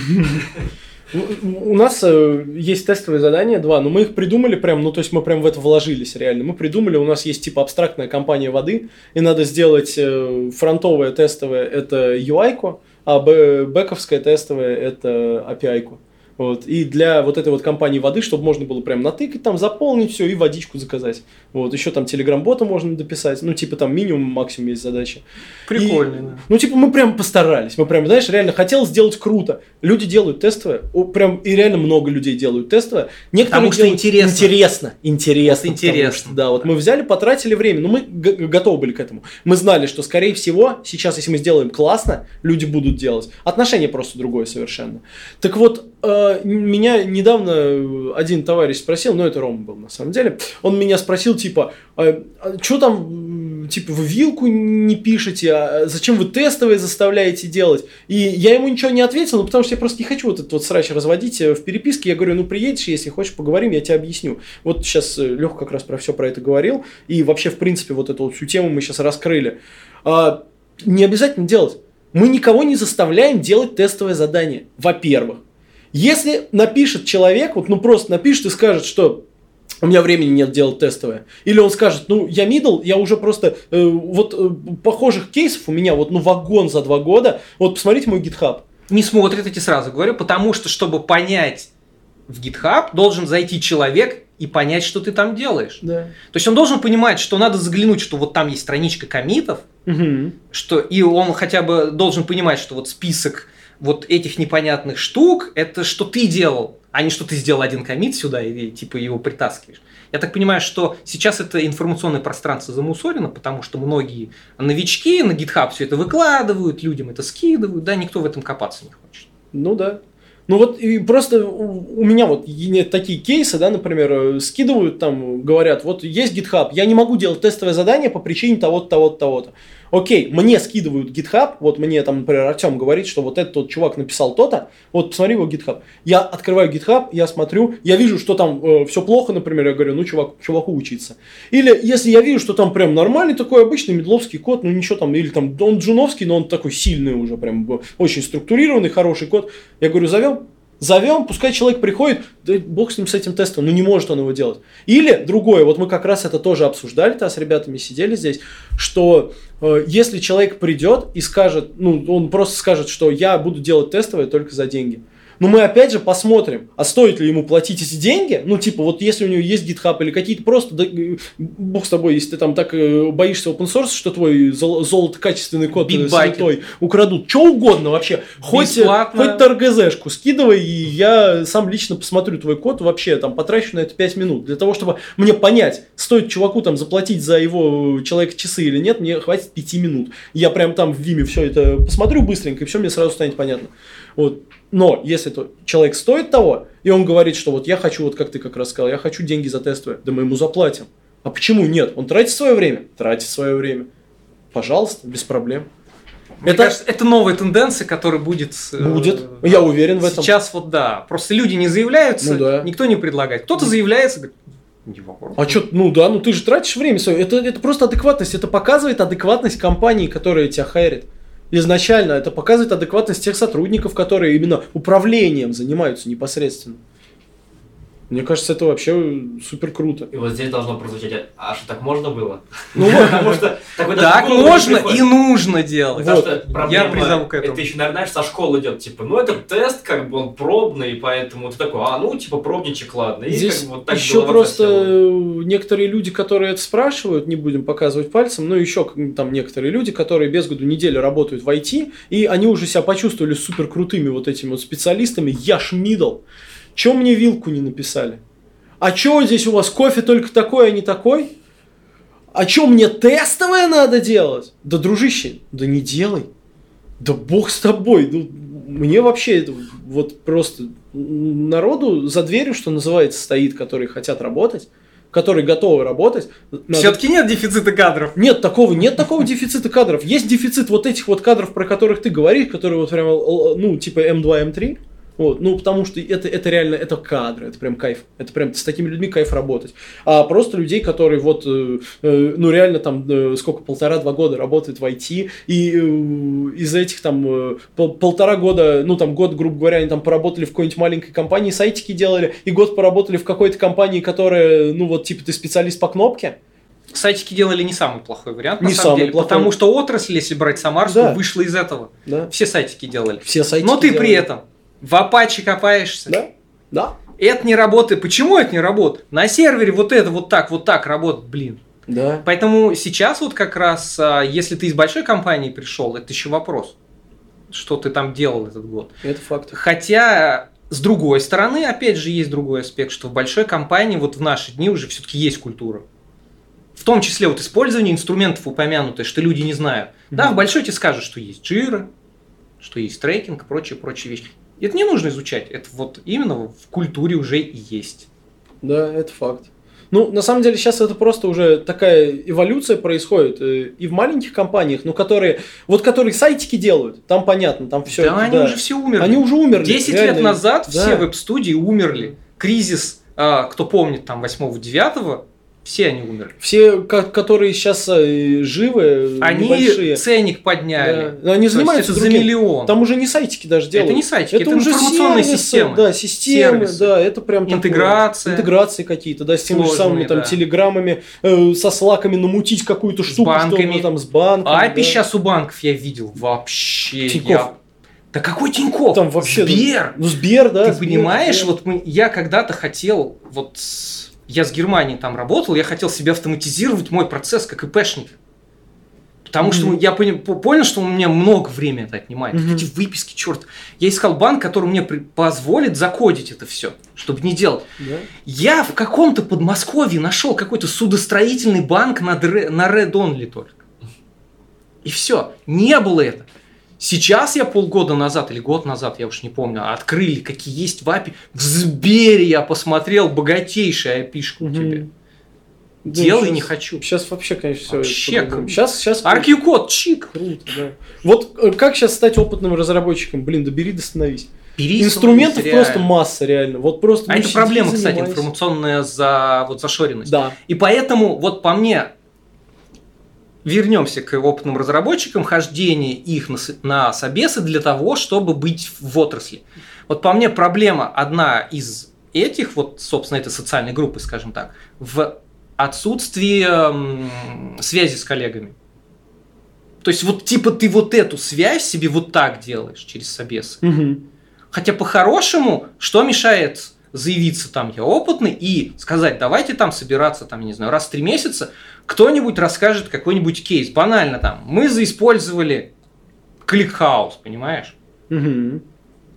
У нас э, есть тестовые задания, два, но мы их придумали прям, ну то есть мы прям в это вложились реально. Мы придумали, у нас есть типа абстрактная компания воды, и надо сделать э, фронтовое тестовое это UI-ку, а бэ- бэковское тестовое это API-ку. Вот. И для вот этой вот компании воды, чтобы можно было прям натыкать, там заполнить все и водичку заказать. Вот. Еще там телеграм-бота можно дописать. Ну, типа там минимум, максимум есть задача.
Прикольно,
И-
да.
Ну, типа, мы прям постарались. Мы прям, знаешь, реально хотел сделать круто. Люди делают тестовое. О, прям и реально много людей делают тестовое. Некоторые
Потому что
делают-
интересно.
Интересно. Интересно.
Вот интересно.
что, да, вот мы взяли, потратили время. Но мы г- готовы были к этому. Мы знали, что, скорее всего, сейчас, если мы сделаем классно, люди будут делать. Отношение просто другое совершенно. Так вот, э, меня недавно один товарищ спросил, ну, это Рома был на самом деле. Он меня спросил, типа, что там типа, вы вилку не пишете, а зачем вы тестовые заставляете делать? И я ему ничего не ответил, ну, потому что я просто не хочу вот этот вот срач разводить э, в переписке. Я говорю, ну, приедешь, если хочешь, поговорим, я тебе объясню. Вот сейчас э, Леха как раз про все про это говорил, и вообще, в принципе, вот эту вот всю тему мы сейчас раскрыли. А, не обязательно делать. Мы никого не заставляем делать тестовое задание, во-первых. Если напишет человек, вот ну просто напишет и скажет, что у меня времени нет делать тестовое. Или он скажет, ну, я мидл, я уже просто, э, вот э, похожих кейсов у меня вот, ну, вагон за два года. Вот посмотрите мой GitHub.
Не смотрят эти сразу, говорю, потому что, чтобы понять в GitHub, должен зайти человек и понять, что ты там делаешь.
Да.
То есть он должен понимать, что надо заглянуть, что вот там есть страничка комитов,
Угу.
что и он хотя бы должен понимать, что вот список вот этих непонятных штук, это что ты делал, а не что ты сделал один комит сюда и типа его притаскиваешь. Я так понимаю, что сейчас это информационное пространство замусорено, потому что многие новички на GitHub все это выкладывают, людям это скидывают, да, никто в этом копаться не хочет.
Ну да. Ну вот и просто у, меня вот такие кейсы, да, например, э, скидывают там, говорят, вот есть GitHub, я не могу делать тестовое задание по причине того-то, того-то, того-то. Окей, мне скидывают GitHub, вот мне там, например, Артем говорит, что вот этот вот чувак написал то-то, вот посмотри его GitHub. Я открываю GitHub, я смотрю, я вижу, что там все плохо, например, я говорю, ну, чувак, чуваку учиться. Или если я вижу, что там прям нормальный такой обычный медловский код, ну ничего там, или там он джуновский, но он такой сильный уже, прям очень структурированный, хороший код, я говорю, зовем, Зовем, пускай человек приходит, да бог с ним с этим тестом, ну не может он его делать. Или другое, вот мы как раз это тоже обсуждали-то, с ребятами сидели здесь, что э, если человек придет и скажет, ну он просто скажет, что я буду делать тестовое только за деньги. Но мы опять же посмотрим, а стоит ли ему платить эти деньги. Ну, типа, вот если у него есть GitHub или какие-то просто, да, бог с тобой, если ты там так э, боишься open source, что твой зол- золото-качественный код э, святой украдут, что угодно вообще, хоть, э,
Бесплатно.
хоть ТРГЗшку скидывай, и я сам лично посмотрю твой код, вообще там потрачу на это 5 минут. Для того, чтобы мне понять, стоит чуваку там заплатить за его человека часы или нет, мне хватит 5 минут. Я прям там в Виме все это посмотрю быстренько, и все мне сразу станет понятно. Вот. Но если то человек стоит того, и он говорит, что вот я хочу, вот как ты как раз сказал, я хочу деньги за тестовое, да мы ему заплатим. А почему нет? Он тратит свое время? Тратит свое время. Пожалуйста, без проблем.
Мне
Это-
кажется, это новая тенденция, которая будет. э,
Будет. Я уверен в этом.
Сейчас вот да. Просто люди не заявляются,
Ну да.
никто не предлагает. Кто-то заявляется, говорит, не вопрос.
А что, ну да, ну ты же тратишь время свое. Это, это просто адекватность. Это показывает адекватность компании, которая тебя хайрит. Изначально это показывает адекватность тех сотрудников, которые именно управлением занимаются непосредственно. Мне кажется, это вообще супер круто.
И вот здесь должно прозвучать, а что так можно было?
Ну
Потому что
Так можно и нужно делать.
Потому
Вот.
что проблема,
Я призову к этому.
Это еще, наверное, знаешь, со школы идет, типа, ну, это тест, как бы, он пробный, поэтому ты такой, а, ну, типа, пробничек, ладно.
Здесь еще просто некоторые люди, которые это спрашивают, не будем показывать пальцем, но еще там некоторые люди, которые без году неделю работают в IT, и они уже себя почувствовали супер крутыми вот этими вот специалистами. Я ж мидл. Че мне вилку не написали? А че здесь у вас кофе только такой, а не такой? А че мне тестовое надо делать? Да, дружище, да не делай. Да бог с тобой. Ну, мне вообще это вот просто народу за дверью, что называется, стоит, которые хотят работать, которые готовы работать. Надо-
Все-таки нет дефицита кадров.
Нет такого, нет такого дефицита кадров. Есть дефицит вот этих вот кадров, про которых ты говоришь, которые вот прямо, ну, типа М2, М3. Вот, ну, потому что это, это реально, это кадры, это прям кайф. Это прям с такими людьми кайф работать. А просто людей, которые вот, э, э, ну, реально там, э, сколько, полтора-два года работают в IT, и э, из этих там э, пол- полтора года, ну, там год, грубо говоря, они там поработали в какой-нибудь маленькой компании, сайтики делали, и год поработали в какой-то компании, которая, ну, вот, типа, ты специалист по кнопке,
Сайтики делали не самый плохой вариант, на
Не
самом
самый
деле,
плохой.
потому что отрасль, если брать Самарскую,
Да.
вышла из этого.
да,
Все сайтики делали.
все сайтики
Но ты при
делали.
этом в Apache копаешься.
Да, да,
Это не работает. Почему это не работает? На сервере вот это вот так, вот так работает, блин.
да.
Поэтому сейчас вот как раз, а, если ты из большой компании пришел, это еще вопрос, что ты там делал этот год.
Это факт.
Хотя, с другой стороны, опять же, есть другой аспект, что в большой компании вот в наши дни уже все-таки есть культура. В том числе вот использование инструментов упомянутое, что люди не знают. Да,
Мгм.
в большой тебе скажут, что есть Jira, что есть трекинг, прочие, прочие вещи. Это не нужно изучать, это вот именно в культуре уже и есть.
Да, это факт. Ну, на самом деле, сейчас это просто уже такая эволюция происходит э, и в маленьких компаниях, ну, которые, вот которые сайтики делают, там понятно, там все.
Да, они уже все умерли.
Они уже умерли.
10
реально.
лет назад
Да.
все веб-студии умерли. Кризис, а, кто помнит, там 8-9, все они умерли.
Все, ко- которые сейчас э, живы,
Они
небольшие,
ценник подняли.
да, они занимаются
за миллион.
Там уже не сайтики даже делают.
это не сайтики, это,
это уже
информационные
сервисы,
системы.
Да, системы,
Сервисы.
да, это прям такое.
Интеграция.
Интеграции какие-то, да, с теми же самыми там
да.
телеграммами, э, со слаками намутить какую-то
С
штуку,
банками.
что там с банками.
А API
да.
сейчас у банков я видел вообще.
Тинькофф.
я- Да какой Тинькофф?
Там вообще...
Сбер.
Ну, Сбер, да.
Ты
Сбер,
понимаешь,
Сбер.
вот мы, я когда-то хотел, вот с- я с Германии там работал, я хотел себе автоматизировать мой процесс как ИПшник. Потому что
Мгм.
я пони- по- понял, что у меня много времени это отнимает.
Мгм.
Эти выписки, черт. Я искал банк, который мне позволит закодить это все, чтобы не делать.
Да.
Я в каком-то Подмосковье нашел какой-то судостроительный банк на, Дре- на Red Only только. И все. Не было это. Сейчас я полгода назад или год назад, я уж не помню, открыли, какие есть в API. В Сбере я посмотрел богатейшая API-шка у
Мгм.
тебя.
Да,
Делай
щас-
не хочу.
Сейчас вообще, конечно, все.
Вообще круто.
Сейчас, сейчас
RQ-код, чик.
круто, да. Вот э, как сейчас стать опытным разработчиком? Блин, да бери, да становись.
Бери
Инструментов
реально.
просто масса, реально. Вот просто.
А это
сиди,
проблема, кстати, информационная за, вот, зашоренность.
Да.
И поэтому, вот по мне, вернемся к опытным разработчикам, хождение их на, на собесы для того, чтобы быть в отрасли. Вот по мне проблема одна из этих, вот, собственно, этой социальной группы, скажем так, в отсутствии связи с коллегами. То есть вот типа ты вот эту связь себе вот так делаешь через собесы.
Мгм.
Хотя по-хорошему, что мешает заявиться там я опытный и сказать, давайте там собираться там, не знаю, раз в три месяца, кто-нибудь расскажет какой-нибудь кейс. Банально там, мы заиспользовали ClickHouse, понимаешь?
Мгм.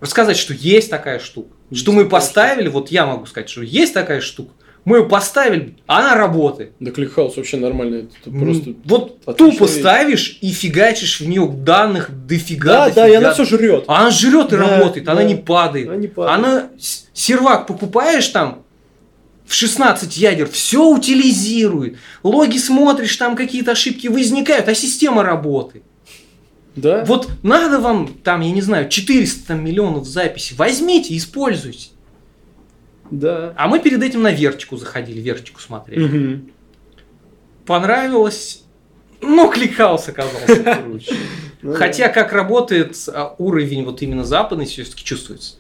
Рассказать, что есть такая штука. Что мы поставили, вот я могу сказать, что есть такая штука. Мы ее поставили, она работает.
Да ClickHouse вообще нормально. Это просто.
вот тупо
вещь.
ставишь и фигачишь в нее данных дофига.
Да, да, и
дофига.
она все жрет.
А Она жрет и
Да,
работает, она
да.
не падает.
Она не падает.
Она сервак покупаешь там в 16 ядер, все утилизирует. Логи смотришь, там какие-то ошибки возникают, а система работает.
Да?
Вот надо вам там, я не знаю, 400 там, миллионов записей, возьмите, используйте.
Да.
А мы перед этим на Vertic у заходили, Vertic у смотрели.
Мгм.
Понравилось, но ClickHouse оказался круче.
Ну
Хотя как работает а, уровень вот именно западный все-таки чувствуется.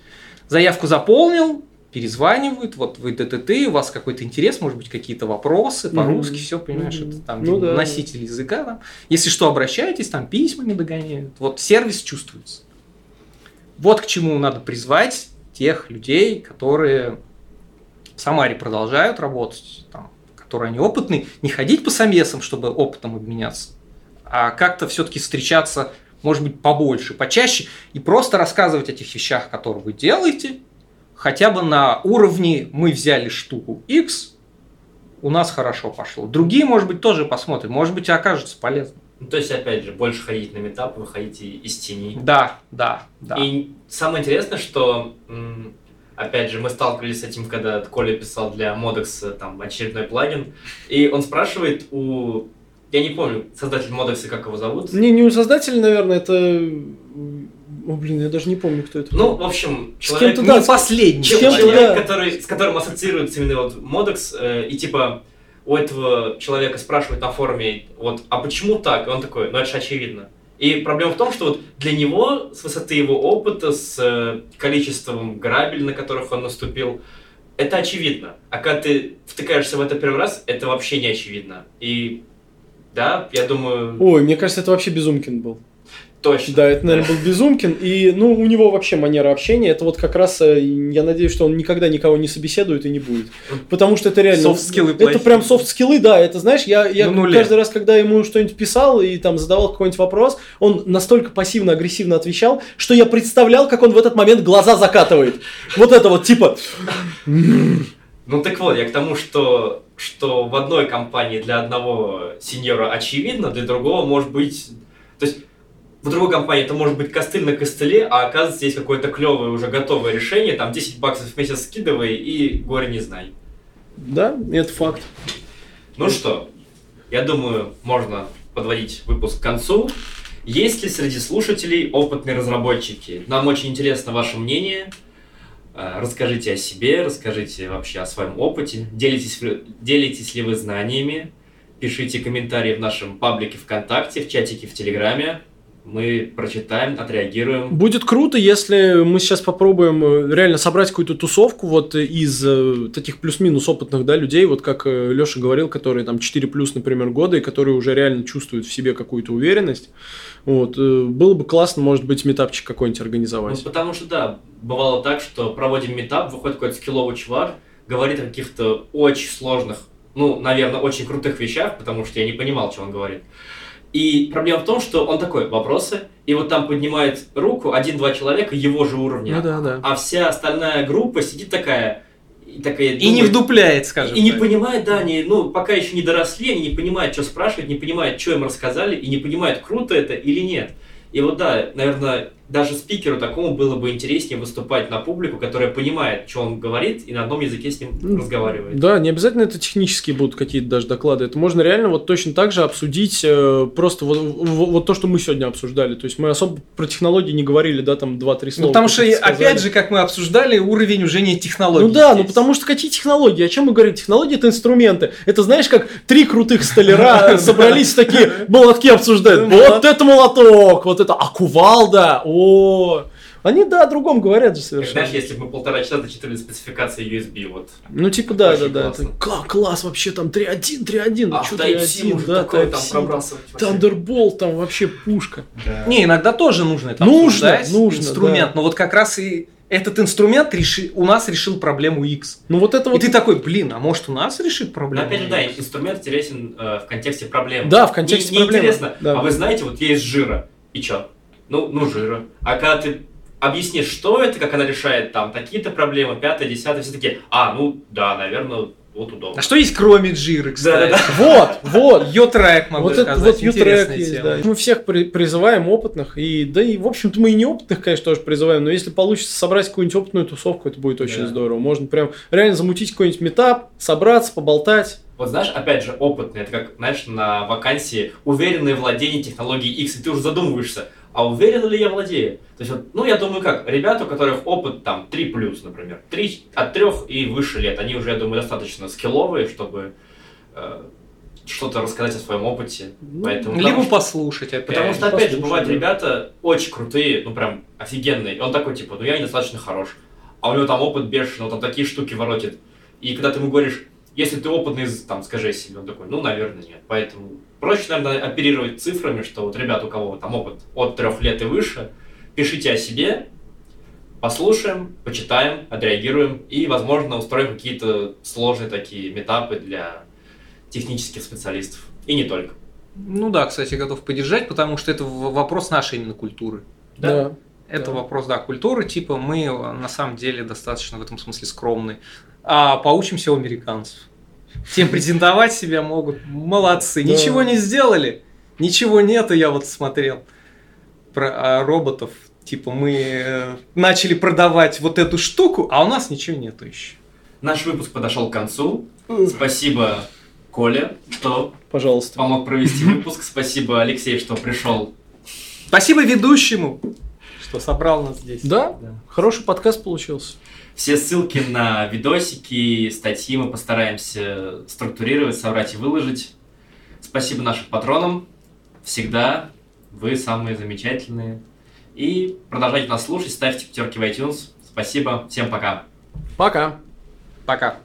Заявку заполнил, перезванивают, вот вы ДТТ, у вас какой-то интерес, может быть, какие-то вопросы по-русски, все, понимаешь, это там
Ну да.
носитель языка. Там. Если что, обращайтесь, там письмами догоняют. Вот сервис чувствуется. Вот к чему надо призвать тех людей, которые в Самаре продолжают работать, там, которые они опытные, не ходить по самесам, чтобы опытом обменяться, а как-то все-таки встречаться, может быть, побольше, почаще, и просто рассказывать о тех вещах, которые вы делаете, хотя бы на уровне мы взяли штуку X, у нас хорошо пошло. Другие, может быть, тоже посмотрим, может быть, и окажется полезным.
Ну, то есть, опять же, больше ходить на метапы, выходить и- из тени.
Да, да, да.
И самое интересное, что, м, опять же, мы сталкивались с этим, когда Коля писал для Modex э, там очередной плагин, и он спрашивает у... Я не помню, создатель Modex, как его зовут.
Не, не у создателя, наверное, это... О, блин, я даже не помню, кто это.
Ну, в общем,
С
человек,
кем-то, да,
Не последний.
С кем-то,
человек,
да.
который, с которым ассоциируется именно вот Modex, э, и типа у этого человека спрашивают на форуме, вот, а почему так? И он такой, ну это же очевидно. И проблема в том, что вот для него, с высоты его опыта, с э, количеством грабель, на которых он наступил, это очевидно. А когда ты втыкаешься в это первый раз, это вообще не очевидно. И да, я думаю,
Ой, мне кажется, это вообще Безумкин был.
Точно.
Да, это, наверное, был Безумкин. И, ну, у него вообще манера общения. Это вот как раз, э, я надеюсь, что он никогда никого не собеседует и не будет. Потому что это реально...
Софт-скиллы
Это
плохие.
прям софт-скиллы, да. Это, знаешь, я, я
нуле.
каждый раз, когда ему что-нибудь писал и там задавал какой-нибудь вопрос, он настолько пассивно-агрессивно отвечал, что я представлял, как он в этот момент глаза закатывает. Вот это вот, типа...
Ну так вот, я к тому, что, что в одной компании для одного сеньора очевидно, для другого может быть... То есть в другой компании это может быть костыль на костыле, а оказывается есть какое-то клевое уже готовое решение, там 10 баксов в месяц скидывай и горе не знай.
Да, это факт.
Ну что, я думаю, можно подводить выпуск к концу. Есть ли среди слушателей опытные разработчики? Нам очень интересно ваше мнение. Э, расскажите о себе, расскажите вообще о своем опыте. Делитесь, делитесь ли вы знаниями? Пишите комментарии в нашем паблике ВКонтакте, в чатике в Телеграме мы прочитаем, отреагируем.
Будет круто, если мы сейчас попробуем э, реально собрать какую-то тусовку вот из э, таких плюс-минус опытных да, людей, вот как э, Леша говорил, которые там 4 плюс, например, года, и которые уже реально чувствуют в себе какую-то уверенность. Вот. Было бы классно, может быть, метапчик какой-нибудь организовать.
Ну, потому что, да, бывало так, что проводим метап, выходит какой-то скилловый чувак, говорит о каких-то очень сложных, ну, наверное, очень крутых вещах, потому что я не понимал, что он говорит. И проблема в том, что он такой, вопросы, и вот там поднимает руку один-два человека его же уровня,
ну, да, да.
а вся остальная группа сидит такая,
и, такая, и не вдупляет, скажем
И, и не понимает, да, они, ну, пока еще не доросли, они не понимают, что спрашивать, не понимают, что им рассказали, и не понимают, круто это или нет. И вот да, наверное, даже спикеру такому было бы интереснее выступать на публику, которая понимает, что он говорит, и на одном языке с ним разговаривает.
Да, не обязательно это технические будут какие-то даже доклады. Это можно реально вот точно так же обсудить э, просто вот, вот, вот то, что мы сегодня обсуждали. То есть мы особо про технологии не говорили, да, там два-три слова.
Ну, потому что, опять же, как мы обсуждали, уровень уже не технологий.
Ну да, ну потому что какие технологии? О чем мы говорим? Технологии это инструменты. Это знаешь, как три крутых столяра собрались такие молотки обсуждают. Вот это молоток, вот это, а кувалда, о они, да, о другом говорят же совершенно.
Знаешь, если бы мы полтора часа зачитывали спецификации USB, вот.
Ну, типа, да, да, да. Это, класс, класс, вообще там 3.1, 3.1, а, что 3.1, да,
такое там пробрасывать.
Thunderbolt, там вообще пушка.
Да. Не, иногда тоже нужно это
нужно, нужно,
инструмент, да. но вот как раз и этот инструмент реши, у нас решил проблему X.
Ну вот это вот.
И ты такой, блин, а может у нас решит проблему?
Но опять же, да, инструмент интересен э, в контексте проблемы.
Да, в контексте
не,
проблемы.
Интересно.
Да.
А вы знаете, вот есть жира. И чё? Ну, ну жира. А когда ты объяснишь, что это, как она решает там такие-то проблемы, пятое, десятое, все таки а, ну да, наверное, вот удобно.
А что есть кроме джиры, кстати?
Да, да. Вот, вот.
Йотрек могу
вот
сказать.
Это, вот Йотрек есть, да. Мы всех при, призываем опытных, и да и, в общем-то, мы и неопытных, конечно, тоже призываем, но если получится собрать какую-нибудь опытную тусовку, это будет очень да. здорово. Можно прям реально замутить какой-нибудь метап, собраться, поболтать.
Вот знаешь, опять же, опытный, это как, знаешь, на вакансии уверенное владение технологией X, и ты уже задумываешься, а уверен ли я владею? То есть, вот, ну, я думаю, как, ребята, у которых опыт там 3 плюс, например, 3, от 3 и выше лет, они уже, я думаю, достаточно скилловые, чтобы э, что-то рассказать о своем опыте.
Ну, Поэтому, либо потому, послушать опять.
Потому что, опять же, бывают да. ребята очень крутые, ну, прям офигенные. Он такой, типа, ну, я недостаточно хорош. А у него там опыт бешеный, он там такие штуки воротит. И когда ты ему говоришь, если ты опытный, там, скажи себе, он такой, ну, наверное, нет. Поэтому проще, наверное, оперировать цифрами, что вот ребят, у кого там опыт от трех лет и выше, пишите о себе, послушаем, почитаем, отреагируем и, возможно, устроим какие-то сложные такие метапы для технических специалистов. И не только.
Ну да, кстати, готов поддержать, потому что это вопрос нашей именно культуры.
Да.
Это да. вопрос, да, культуры, типа мы на самом деле достаточно в этом смысле скромны. А поучимся у американцев. Тем презентовать себя могут. Молодцы. Да. Ничего не сделали. Ничего нету, я вот смотрел про а, роботов. Типа мы э, начали продавать вот эту штуку, а у нас ничего нету еще.
Наш выпуск подошел к концу. Спасибо, Коля, что
Пожалуйста.
помог провести выпуск. Спасибо, Алексей, что пришел.
Спасибо ведущему, что собрал нас здесь.
Да, да. хороший подкаст получился.
Все ссылки на видосики, статьи мы постараемся структурировать, собрать и выложить. Спасибо нашим патронам. Всегда вы самые замечательные. И продолжайте нас слушать, ставьте пятерки в iTunes. Спасибо. Всем пока.
Пока.
Пока.